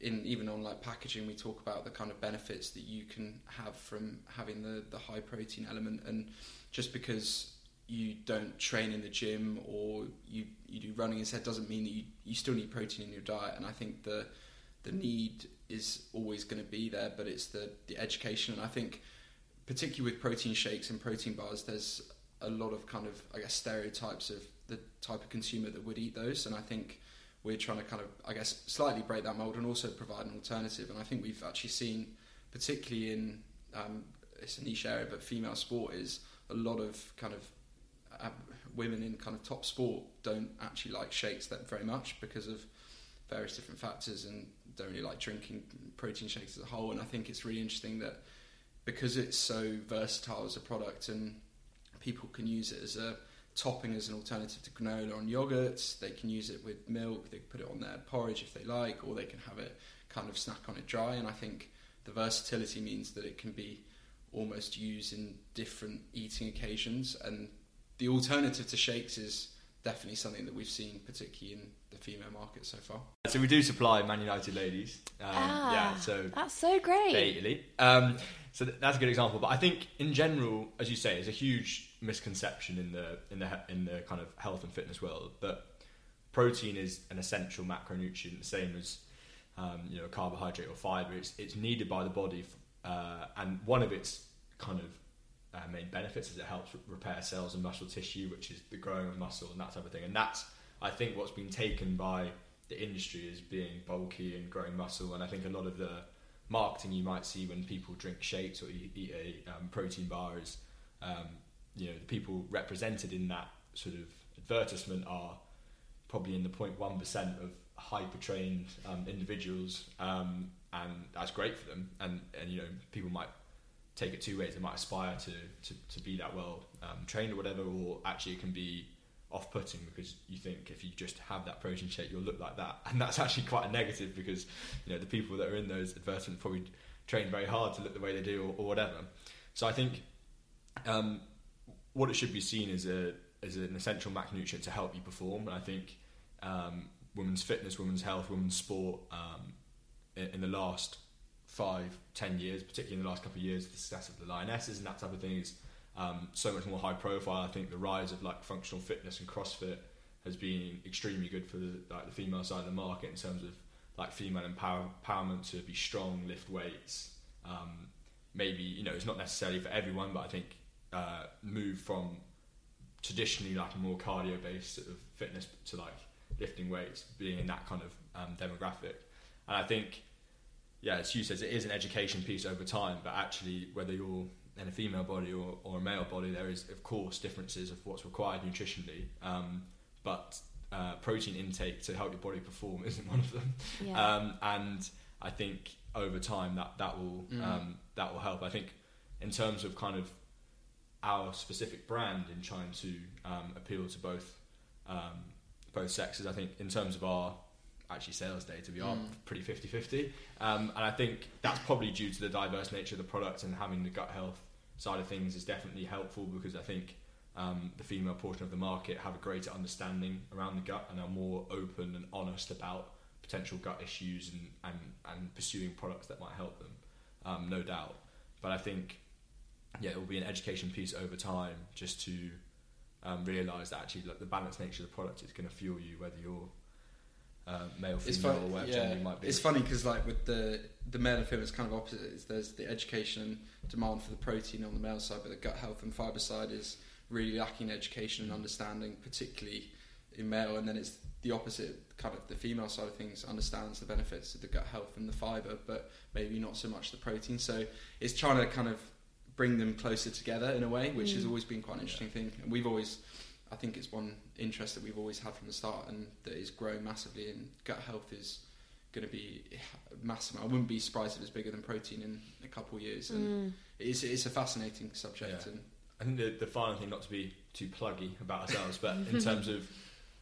in even on like packaging, we talk about the kind of benefits that you can have from having the the high protein element, and just because you don't train in the gym or you you do running instead doesn't mean that you you still need protein in your diet, and I think the the need is always going to be there, but it's the the education, and I think particularly with protein shakes and protein bars, there's a lot of kind of I guess stereotypes of the type of consumer that would eat those, and I think we're trying to kind of I guess slightly break that mold and also provide an alternative. And I think we've actually seen, particularly in um, it's a niche area, but female sport is a lot of kind of uh, women in kind of top sport don't actually like shakes that very much because of various different factors and don't really like drinking protein shakes as a whole. And I think it's really interesting that because it's so versatile as a product and people can use it as a topping as an alternative to granola on yogurts. They can use it with milk. They can put it on their porridge if they like, or they can have it kind of snack on it dry. And I think the versatility means that it can be almost used in different eating occasions. And the alternative to shakes is definitely something that we've seen, particularly in the female market so far. So we do supply Man United ladies. Um, ah, yeah, so that's so great. Italy. Um, so that's a good example. But I think in general, as you say, there's a huge misconception in the in the in the kind of health and fitness world that protein is an essential macronutrient, the same as um, you know carbohydrate or fiber. It's it's needed by the body, uh, and one of its kind of uh, main benefits is it helps re- repair cells and muscle tissue, which is the growing of muscle and that type of thing. And that's I think what's been taken by the industry as being bulky and growing muscle. And I think a lot of the marketing you might see when people drink shakes or eat, a um, protein bar is, um, you know, the people represented in that sort of advertisement are probably in the 0.1% of hyper trained um, individuals, um, and that's great for them. And, and you know, people might take it two ways. They might aspire to, to, to be that well um, trained or whatever, or actually it can be off putting because you think if you just have that protein shake, you'll look like that. And that's actually quite a negative because you know the people that are in those advertisements probably train very hard to look the way they do or, or whatever. So I think um, what it should be seen as a as an essential macronutrient to help you perform. And I think um, women's fitness, women's health, women's sport um, in, in the last five, ten years, particularly in the last couple of years, the success of the lionesses and that type of thing is um, so much more high profile. I think the rise of like functional fitness and CrossFit has been extremely good for the, like the female side of the market in terms of like female empower- empowerment to be strong, lift weights. Um, maybe you know it's not necessarily for everyone, but I think uh, move from traditionally like a more cardio based sort of fitness to like lifting weights, being in that kind of um, demographic, and I think yeah, as Hugh says, it is an education piece over time. But actually, whether you're in a female body or, or a male body, there is of course differences of what's required nutritionally. Um, but uh, protein intake to help your body perform isn't one of them. Yeah. Um, and I think over time that that will Mm. um, that will help. I think in terms of kind of our specific brand in trying to um, appeal to both um, both sexes. I think in terms of our actually sales data, we are Mm. pretty 50-50. Um, and I think that's probably due to the diverse nature of the product and having the gut health side of things is definitely helpful because I think um, the female portion of the market have a greater understanding around the gut and are more open and honest about potential gut issues and, and, and pursuing products that might help them, um, no doubt. But I think, yeah, it will be an education piece over time just to um, realise that actually like, the balanced nature of the product is going to fuel you whether you're uh, male, It's female, funny, or whatever yeah. gender you might be. It's funny because like with the the male and female, it's kind of opposite. It's, there's the education demand for the protein on the male side, but the gut health and fibre side is really lacking education and understanding, particularly in male. And then it's the opposite, kind of the female side of things understands the benefits of the gut health and the fibre, but maybe not so much the protein. So it's trying to kind of bring them closer together in a way, which has Mm. always been quite an interesting thing. And we've always I think it's one interest that we've always had from the start, and that is growing massively. And gut health is going to be massive. I wouldn't be surprised if it's bigger than protein in a couple of years. And Mm. it's it's a fascinating subject. Yeah. And I think the, the final thing, not to be too pluggy about ourselves, but in terms of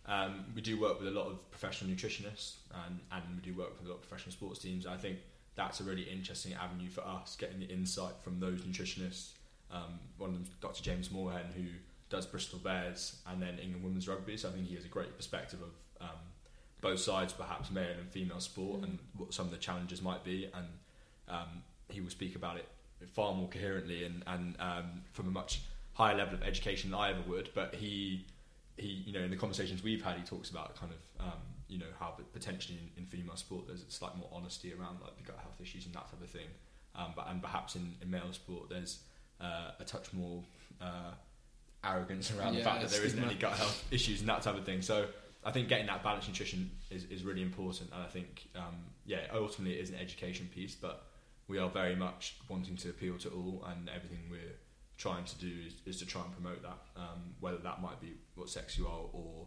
um, we do work with a lot of professional nutritionists and, and we do work with a lot of professional sports teams. I think that's a really interesting avenue for us, getting the insight from those nutritionists. Um, one of them, Dr. James Morehen, who does Bristol Bears and then England women's rugby. So I think he has a great perspective of um, both sides, perhaps male and female sport, Mm. and what some of the challenges might be. And um, he will speak about it far more coherently and, and um, from a much higher level of education than I ever would. But he, he, you know, in the conversations we've had, he talks about kind of, um, you know, how potentially in, in female sport there's a slight more honesty around like the gut health issues and that type of thing. Um, but and perhaps in, in male sport there's uh, a touch more uh, arrogance around the fact that there isn't any gut health issues and that type of thing. So I think getting that balanced nutrition is, is really important, and I think um, yeah, ultimately it is an education piece, but we are very much wanting to appeal to all, and everything we're trying to do is, is to try and promote that, um, whether that might be what sex you are, or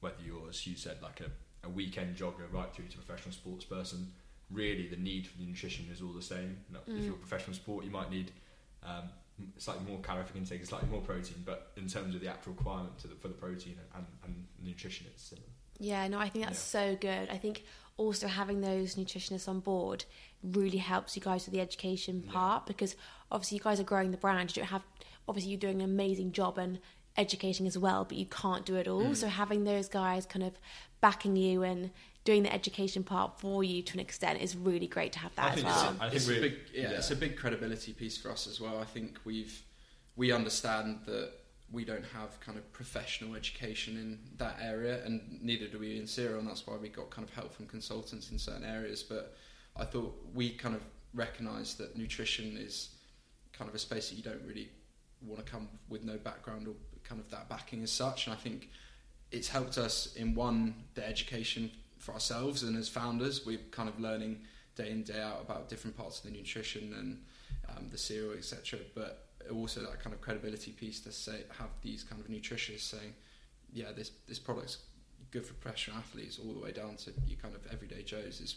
whether you're, as you said, like a, a weekend jogger right through to a professional sports person. Really, the need for the nutrition is all the same. Know, If Mm. you're a professional sport, you might need um, slightly more calorific intake slightly more protein, but in terms of the actual requirement to the, for the protein and, and nutrition, it's similar. Yeah, no, I think that's so good. I think also having those nutritionists on board really helps you guys with the education Yeah. part because obviously you guys are growing the brand. You don't have obviously you're doing an amazing job and educating as well, but you can't do it all. Mm. So having those guys kind of backing you and doing the education part for you to an extent is really great to have that I as think it's well. I think it's a big, yeah, yeah. it's a big credibility piece for us as well. I think we've we understand that we don't have kind of professional education in that area, and neither do we in Zero, and that's why we got kind of help from consultants in certain areas. But I thought we kind of recognised that nutrition is kind of a space that you don't really want to come with no background or kind of that backing as such. And I think it's helped us in one the education for ourselves and as founders, we're kind of learning day in day out about different parts of the nutrition and um, the cereal, etc. But also that kind of credibility piece to say have these kind of nutritionists saying, yeah, this this product's good for professional athletes all the way down to your kind of everyday Joes is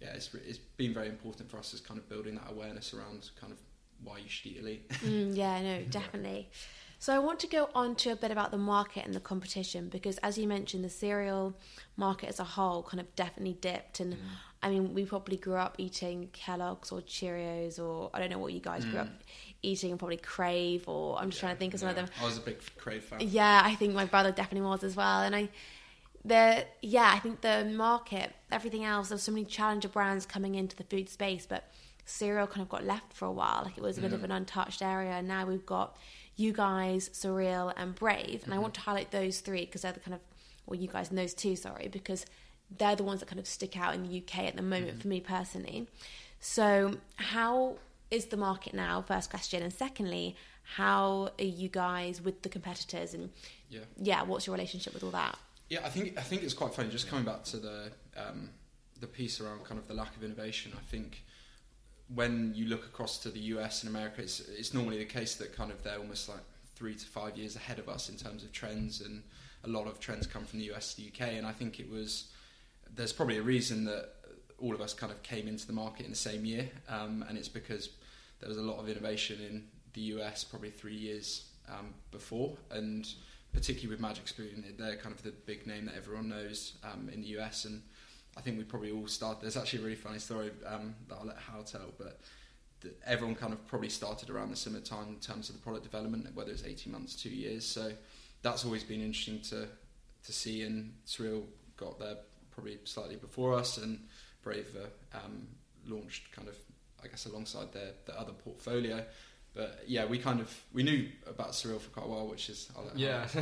yeah, it's it's been very important for us as kind of building that awareness around kind of why you should eat ELEAT. Mm, yeah, no, definitely. So I want to go on to a bit about the market and the competition because, as you mentioned, the cereal market as a whole kind of definitely dipped. And I mean, we probably grew up eating Kellogg's or Cheerios, or I don't know what you guys grew up eating, and probably Krave, or I'm just trying to think of some of Yeah, them. I was a big Krave fan. Yeah, I think my brother definitely was as well. And I, the yeah, I think the market, everything else, there's so many challenger brands coming into the food space, but cereal kind of got left for a while. Like it was a bit of mm. an untouched area, and now we've got you guys, Surreal, and Brave. And I mm-hmm. want to highlight those three because they're the kind of well, you guys and those two, sorry, because they're the ones that kind of stick out in the UK at the moment mm-hmm. for me personally. So, how is the market now? First question, and secondly, how are you guys with the competitors? And Yeah. yeah, what's your relationship with all that? Yeah, I think I think it's quite funny. Just coming back to the um, the piece around kind of the lack of innovation, I think when you look across to the US and America, it's, it's normally the case that kind of they're almost like three to five years ahead of us in terms of trends, and a lot of trends come from the US to the UK. And I think it was there's probably a reason that all of us kind of came into the market in the same year, um, and it's because there was a lot of innovation in the US probably three years um, before, and particularly with Magic Spoon, they're kind of the big name that everyone knows um, in the US, and I think we probably all started. There's actually a really funny story um, that I'll let Hywel tell, but the, everyone kind of probably started around the similar time in terms of the product development, whether it's 18 months, two years. So that's always been interesting to to see. And Surreal got there probably slightly before us, and Brave um, launched kind of, I guess, alongside their, their other portfolio. But yeah, we kind of we knew about Surreal for quite a while, which is yeah.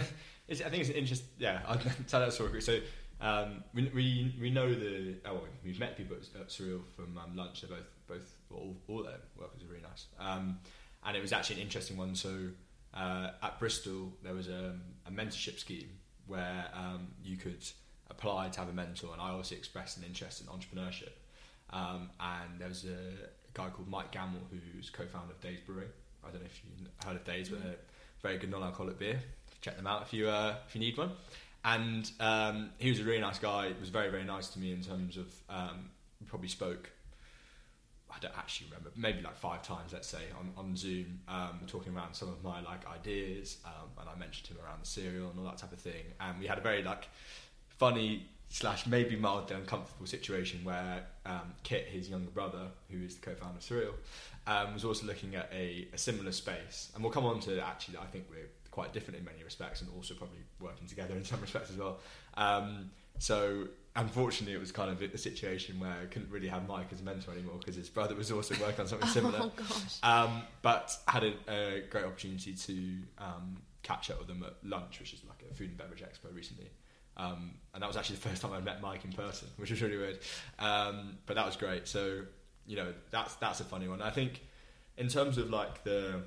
I think it's interesting. Yeah, I'll tell that story. So um, we, we we know the oh we've met people at Surreal from um, lunch. They're both both all all their workers are really nice. Um, and it was actually an interesting one. So uh, at Bristol there was a, a mentorship scheme where um, you could apply to have a mentor, and I also expressed an interest in entrepreneurship. Um, and there was a guy called Mike Gamble who's co-founder of Days Brewing. I don't know if you heard of Days, but they're very good non-alcoholic beer. Check them out if you uh, if you need one and um, he was a really nice guy. Was very very nice to me in terms of um, probably spoke. I don't actually remember, maybe like five times, let's say, on, on Zoom, um, talking around some of my like ideas, um, and I mentioned him around the cereal and all that type of thing. And we had a very like funny slash maybe mildly uncomfortable situation where um, Kit, his younger brother, who is the co-founder of Surreal, um, was also looking at a, a, similar space. And we'll come on to actually, I think we're quite different in many respects and also probably working together in some respects as well. Um, so unfortunately, it was kind of a situation where I couldn't really have Mike as a mentor anymore because his brother was also working on something similar. oh gosh! Um, but had a, a, great opportunity to um, catch up with them at lunch, which is like a food and beverage expo recently. Um, and that was actually the first time I met Mike in person, which was really weird. Um, but that was great. So you know, that's that's a funny one. I think in terms of like the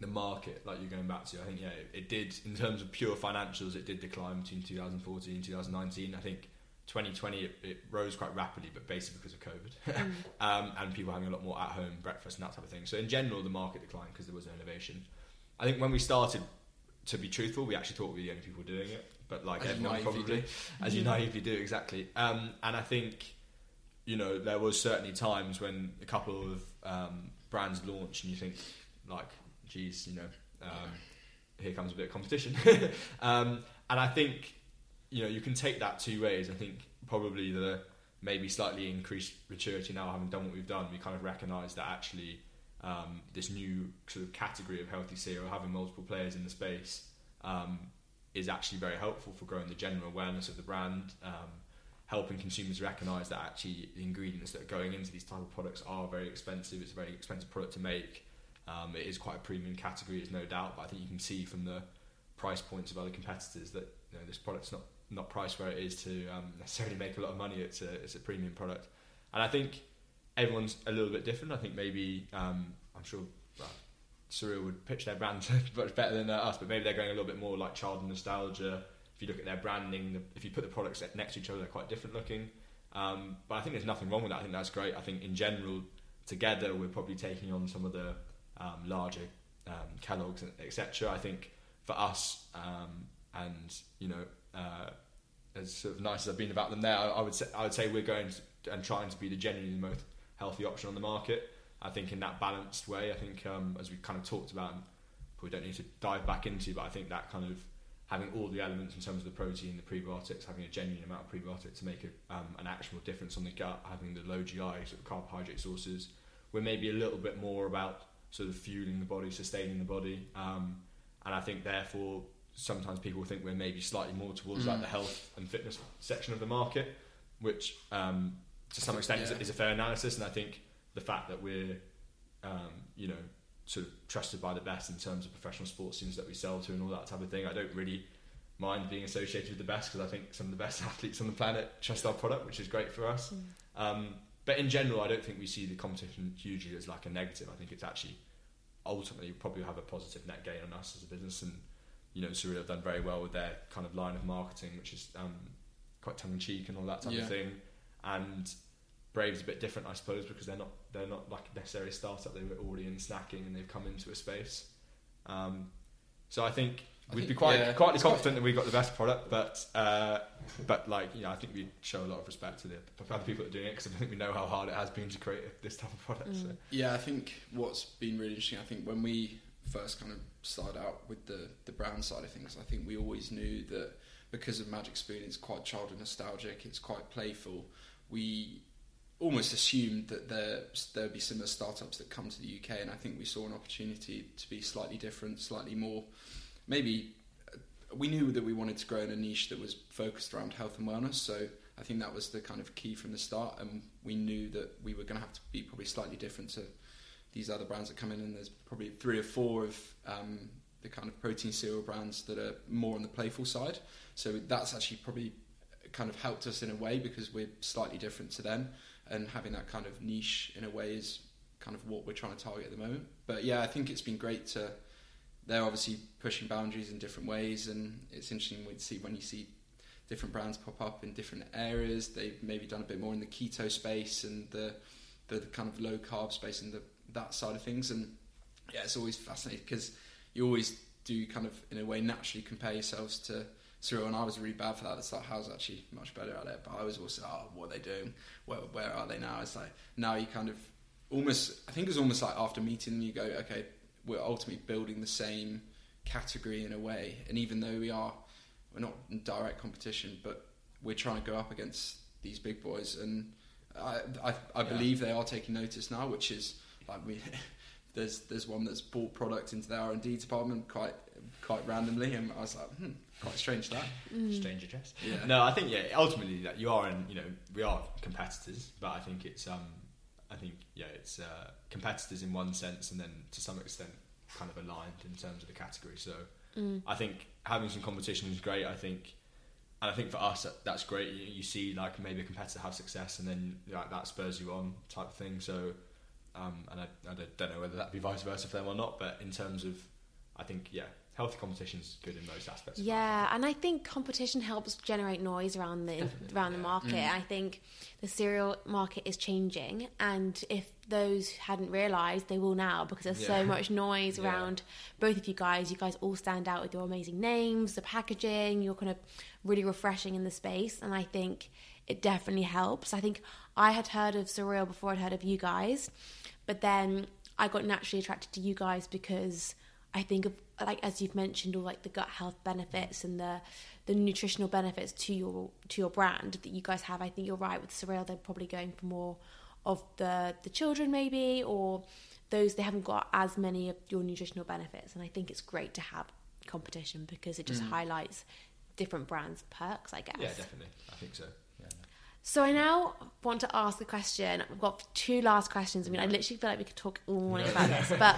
the market, like you're going back to, I think yeah, it, it, did in terms of pure financials, it did decline between 2014 and 2019. I think 2020 it, it rose quite rapidly, but basically because of COVID mm. um, and people having a lot more at home breakfast and that type of thing. So in general, the market declined because there was no innovation. I think when we started, to be truthful, we actually thought we were the only people doing it, but like as everyone probably, as you naively do exactly. Um, and I think you know there was certainly times when a couple of um, brands launched and you think like geez, you know, um, here comes a bit of competition. um, and I think, you know, you can take that two ways. I think probably the maybe slightly increased maturity now, having done what we've done, we kind of recognise that actually um, this new sort of category of healthy cereal, having multiple players in the space, um, is actually very helpful for growing the general awareness of the brand. Um, helping consumers recognise that actually the ingredients that are going into these type of products are very expensive. It's a very expensive product to make, um, it is quite a premium category, there's no doubt, but I think you can see from the price points of other competitors that you know, this product's not, not priced where it is to um, necessarily make a lot of money. It's a, it's a premium product. And I think everyone's a little bit different. I think maybe, um, I'm sure well, Surreal would pitch their brand much better than uh, us, but maybe they're going a little bit more like child nostalgia. If you look at their branding, the, if you put the products next to each other, they're quite different looking. Um, but I think there's nothing wrong with that. I think that's great. I think in general, together, we're probably taking on some of the um, larger um, Kellogg's, etc. I think for us, um, and you know, uh, as sort of nice as I've been about them there, I, I would say I would say we're going to, and trying to be the genuinely the most healthy option on the market. I think in that balanced way. I think um, as we kind of talked about, we don't need to dive back into, but I think that kind of having all the elements in terms of the protein, the prebiotics, having a genuine amount of prebiotic to make a, um, an actual difference on the gut, having the low GI sort of carbohydrate sources. We're maybe a little bit more about sort of fueling the body, sustaining the body. Um, and I think therefore sometimes people think we're maybe slightly more towards mm. like the health and fitness section of the market, which um, to some extent yeah. is, is, a fair analysis. And I think the fact that we're um, you know sort of trusted by the best in terms of professional sports teams that we sell to and all that type of thing, I don't really mind being associated with the best because I think some of the best athletes on the planet trust our product, which is great for us. Mm. But in general, I don't think we see the competition hugely as like a negative. I think it's actually ultimately probably have a positive net gain on us as a business. And you know, Surreal have done very well with their kind of line of marketing, which is um, quite tongue in cheek and all that type yeah. of thing. And Brave's a bit different, I suppose, because they're not they're not like necessarily a startup. They were already in snacking and they've come into a space. Um, so I think I we'd think, be quite yeah, quite it's confident that we've got the best product, but uh, but like you know, I think we show a lot of respect to the other people that are doing it because I think we know how hard it has been to create this type of product. So. Mm. Yeah, I think what's been really interesting, I think when we first kind of started out with the, the brand side of things, I think we always knew that because of Magic Spoon, it's quite child and nostalgic, it's quite playful. We almost assumed that there there would be similar startups that come to the UK, and I think we saw an opportunity to be slightly different, slightly more. Maybe uh, we knew that we wanted to grow in a niche that was focused around health and wellness, so I think that was the kind of key from the start, and we knew that we were going to have to be probably slightly different to these other brands that come in, and there's probably three or four of um, the kind of protein cereal brands that are more on the playful side. So that's actually probably kind of helped us in a way because we're slightly different to them, and having that kind of niche in a way is kind of what we're trying to target at the moment. But yeah, I think it's been great to. They're obviously pushing boundaries in different ways, and it's interesting to see when you see different brands pop up in different areas. They've maybe done a bit more in the keto space and the the kind of low carb space and the that side of things. And yeah, it's always fascinating because you always do kind of in a way naturally compare yourselves to Surreal. And I was really bad for that. It's like Hywel's actually much better at it. But I was also oh what are they doing? Where where are they now? It's like now you kind of almost I think it was almost like after meeting them you go okay we're ultimately building the same category in a way. And even though we are we're not in direct competition, but we're trying to go up against these big boys and. I, I, I Yeah. believe they are taking notice now, which is like we there's there's one that's bought product into the R and D department quite quite randomly, and I was like, hmm, quite strange that. Mm. Strange address. Yeah. No, I think yeah. Ultimately, that you are, in you know, we are competitors, but I think it's um, I think yeah, it's uh, competitors in one sense, and then to some extent, kind of aligned in terms of the category. So Mm. I think having some competition is great. I think, and I think for us that, that's great. You, you see like maybe a competitor have success, and then like, that spurs you on type of thing. So, um, and I, I don't- don't know whether that be vice versa for them or not. But in terms of, I think yeah, healthy competition is good in most aspects. of. Yeah, and I think competition helps generate noise around the Definitely, around the market. Mm. I think the cereal market is changing, and if those hadn't realised, they will now because there's so much noise Yeah. around both of you guys. You guys all stand out with your amazing names, the packaging. You're kind of really refreshing in the space, and I think it definitely helps. I think I had heard of Surreal before I'd heard of you guys, but then I got naturally attracted to you guys because I think of like as you've mentioned all like the gut health benefits and the the nutritional benefits to your to your brand that you guys have. I think you're right with Surreal. They're probably going for more of the the children maybe or those they haven't got as many of your nutritional benefits. And I think it's great to have competition because it just Mm. highlights different brands' perks. I guess. Yeah, definitely. I think so. Yeah. So I now want to ask a question. I've got two last questions. I mean, I literally feel like we could talk all morning about this, but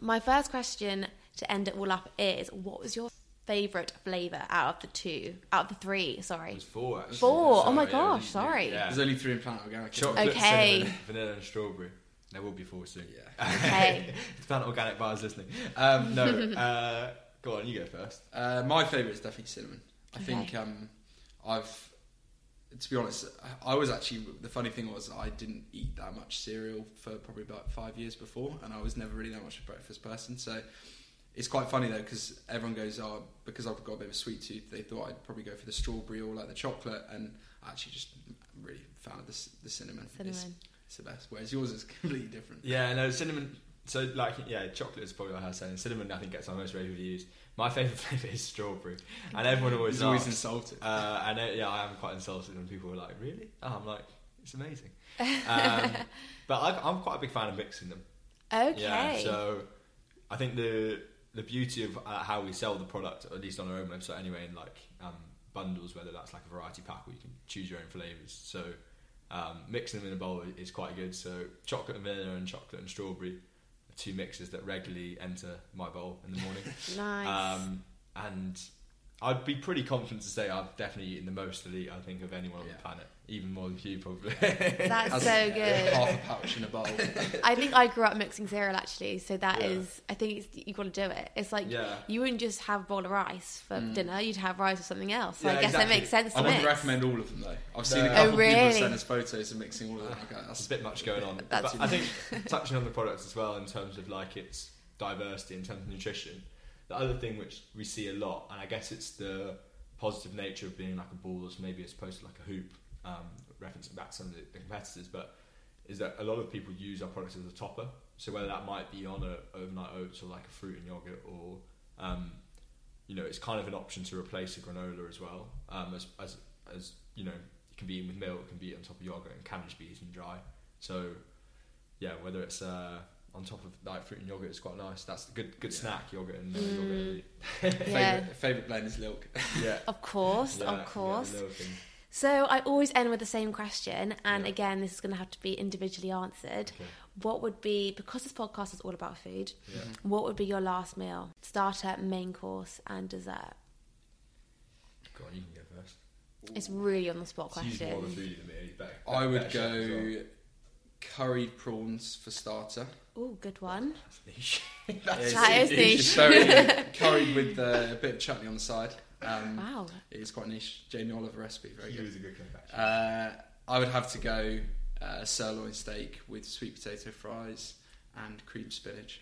my first question to end it all up is: What was your favourite flavour out of the two, out of the three? It Sorry, was four actually. Four? Oh my Sorry, gosh, it was- sorry. Yeah. There's only three in Planet Organic. isn't Chocolate. Okay. cinnamon, vanilla, and strawberry. There will be four soon. Yeah. Okay. If Planet Organic bars listening. Um, no, uh, go on, you go first. Uh, my favourite is definitely cinnamon. I Okay. think um, I've, to be honest, I was actually the funny thing was I didn't eat that much cereal for probably about five years before, and I was never really that much of a breakfast person. So it's quite funny though because everyone goes, "Oh, because I've got a bit of a sweet tooth." They thought I'd probably go for the strawberry or like the chocolate, and I actually just really found the, the cinnamon. It's, cinnamon. it's the best. Whereas yours is completely different. Yeah, no, cinnamon. So, like, yeah, chocolate is probably what I was saying. Cinnamon, I think, gets my most rave used. My favourite flavour is strawberry. And everyone always He's always asks, insulted. Uh, and uh, yeah, I am quite insulted when people are like, "Really?" Oh, I'm like, "It's amazing." Um, but I, I'm quite a big fan of mixing them. Okay. Yeah. So I think the the beauty of uh, how we sell the product, at least on our own website anyway, in like um, bundles, whether that's like a variety pack or you can choose your own flavors. So um, mixing them in a bowl is quite good. So chocolate and vanilla and chocolate and strawberry, two mixes that regularly enter my bowl in the morning. nice. Um, and I'd be pretty confident to say I've definitely eaten the most ELEAT. I think of anyone on the planet, even more than you probably. That's so good. Half a pouch in a bowl. I think I grew up mixing cereal actually, so that Yeah. is. I think it's, you got to do it. It's like Yeah. you wouldn't just have a bowl of rice for Mm. dinner; you'd have rice with something else. So Yeah, I guess exactly. it makes sense I to wouldn't mix. recommend all of them though. I've seen No. a couple Oh, of people really? send us photos of mixing all of them. Okay, There's that's a bit much going on. That's but I think touching on the products as well in terms of like its diversity in terms of nutrition. The other thing which we see a lot, and I guess it's the positive nature of being like a ball, or maybe as opposed to like a hoop, um, referencing back some of the, the competitors, but is that a lot of people use our products as a topper. So whether that might be on a overnight oats or like a fruit and yogurt, or um, you know, it's kind of an option to replace a granola as well. Um, as as as you know, it can be eaten with milk, it can be eaten on top of yogurt, and can just be eaten dry. So yeah, whether it's uh, on top of like fruit and yogurt, it's quite nice. That's a good good Yeah. snack yogurt and uh, Mm. yogurt. Yeah. favorite favorite blend is Lilk. yeah. Of course, Yeah, of course. Yeah, the little thing. So I always end with the same question, and Yeah. again, this is going to have to be individually answered. Okay. What would be because this podcast is all about food? Yeah. What would be your last meal? Starter, main course, and dessert. Go on, you can go first. It's really on the spot It's more the question. than me. Better, I would better chef as well. go curried prawns for starter. Oh, good one. That's niche. It's- That is it's niche. very curried with uh, a bit of chutney on the side. Um, Wow. It is quite niche. Jamie Oliver recipe, very he good. was a good cook actually. Uh, I would have to go uh, sirloin steak with sweet potato fries and cream spinach.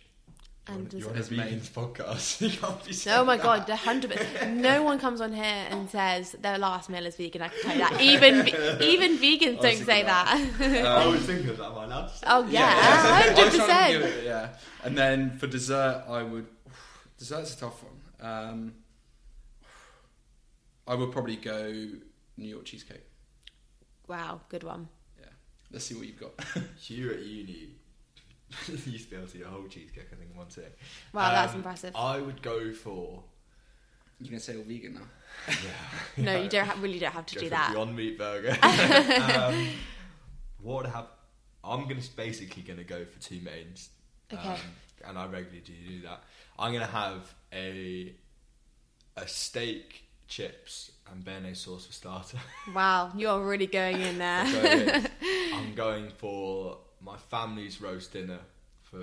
And you dessert. want As to be in podcast? you can't be. Oh saying my that. god, the hundred percent. No one comes on here and says their last meal is vegan. I can tell you that. Even even vegans don't say thinking that. I was thinking of that. Am I allowed to say? oh yeah, I hundred was trying percent. Yeah, and then for dessert, I would. Dessert's a tough one. Um, I would probably go New York cheesecake. Wow, good one. Yeah, let's see what you've got. You at uni you used to be able to eat a whole cheesecake. I think in one day. Wow, that's Um, impressive. I would go for. You're gonna say all vegan now? Yeah. No, you don't ha- really don't have to Go do for that. Beyond Meat Burger. um, what would I have? I'm gonna basically gonna go for two mains. Okay. Um, and I regularly do do that. I'm gonna have a a steak, chips, and béarnaise sauce for starter. Wow, you're really going in there. I'm going- I'm going for my family's roast dinner for,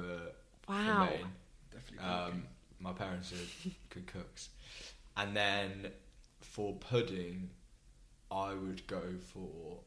Wow. for main. Definitely. Um, my parents are good cooks, and then for pudding, I would go for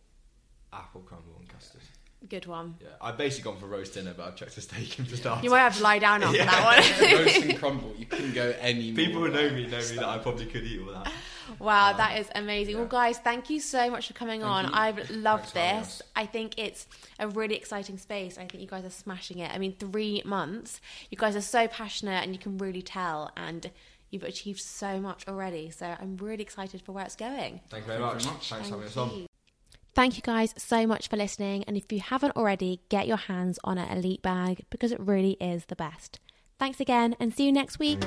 apple crumble and custard. Good one. Yeah, I've basically gone for roast dinner, but I've chucked a steak in for starter. You might have to lie down after Yeah. that one. Roast and crumble. You couldn't go any more. People who know me know me that I probably could eat all that. Wow, Um, that is amazing. yeah. Well, guys, thank you so much for coming Thank on. you. I've loved Thanks this. I think it's a really exciting space. I think you guys are smashing it. I mean, three months. You guys are so passionate, and you can really tell. And you've achieved so much already. So I'm really excited for where it's going. Thank you very Thank you much. very much. Thanks for having us on. Thank you guys so much for listening. And if you haven't already, get your hands on an ELEAT bag because it really is the best. Thanks again and see you next week.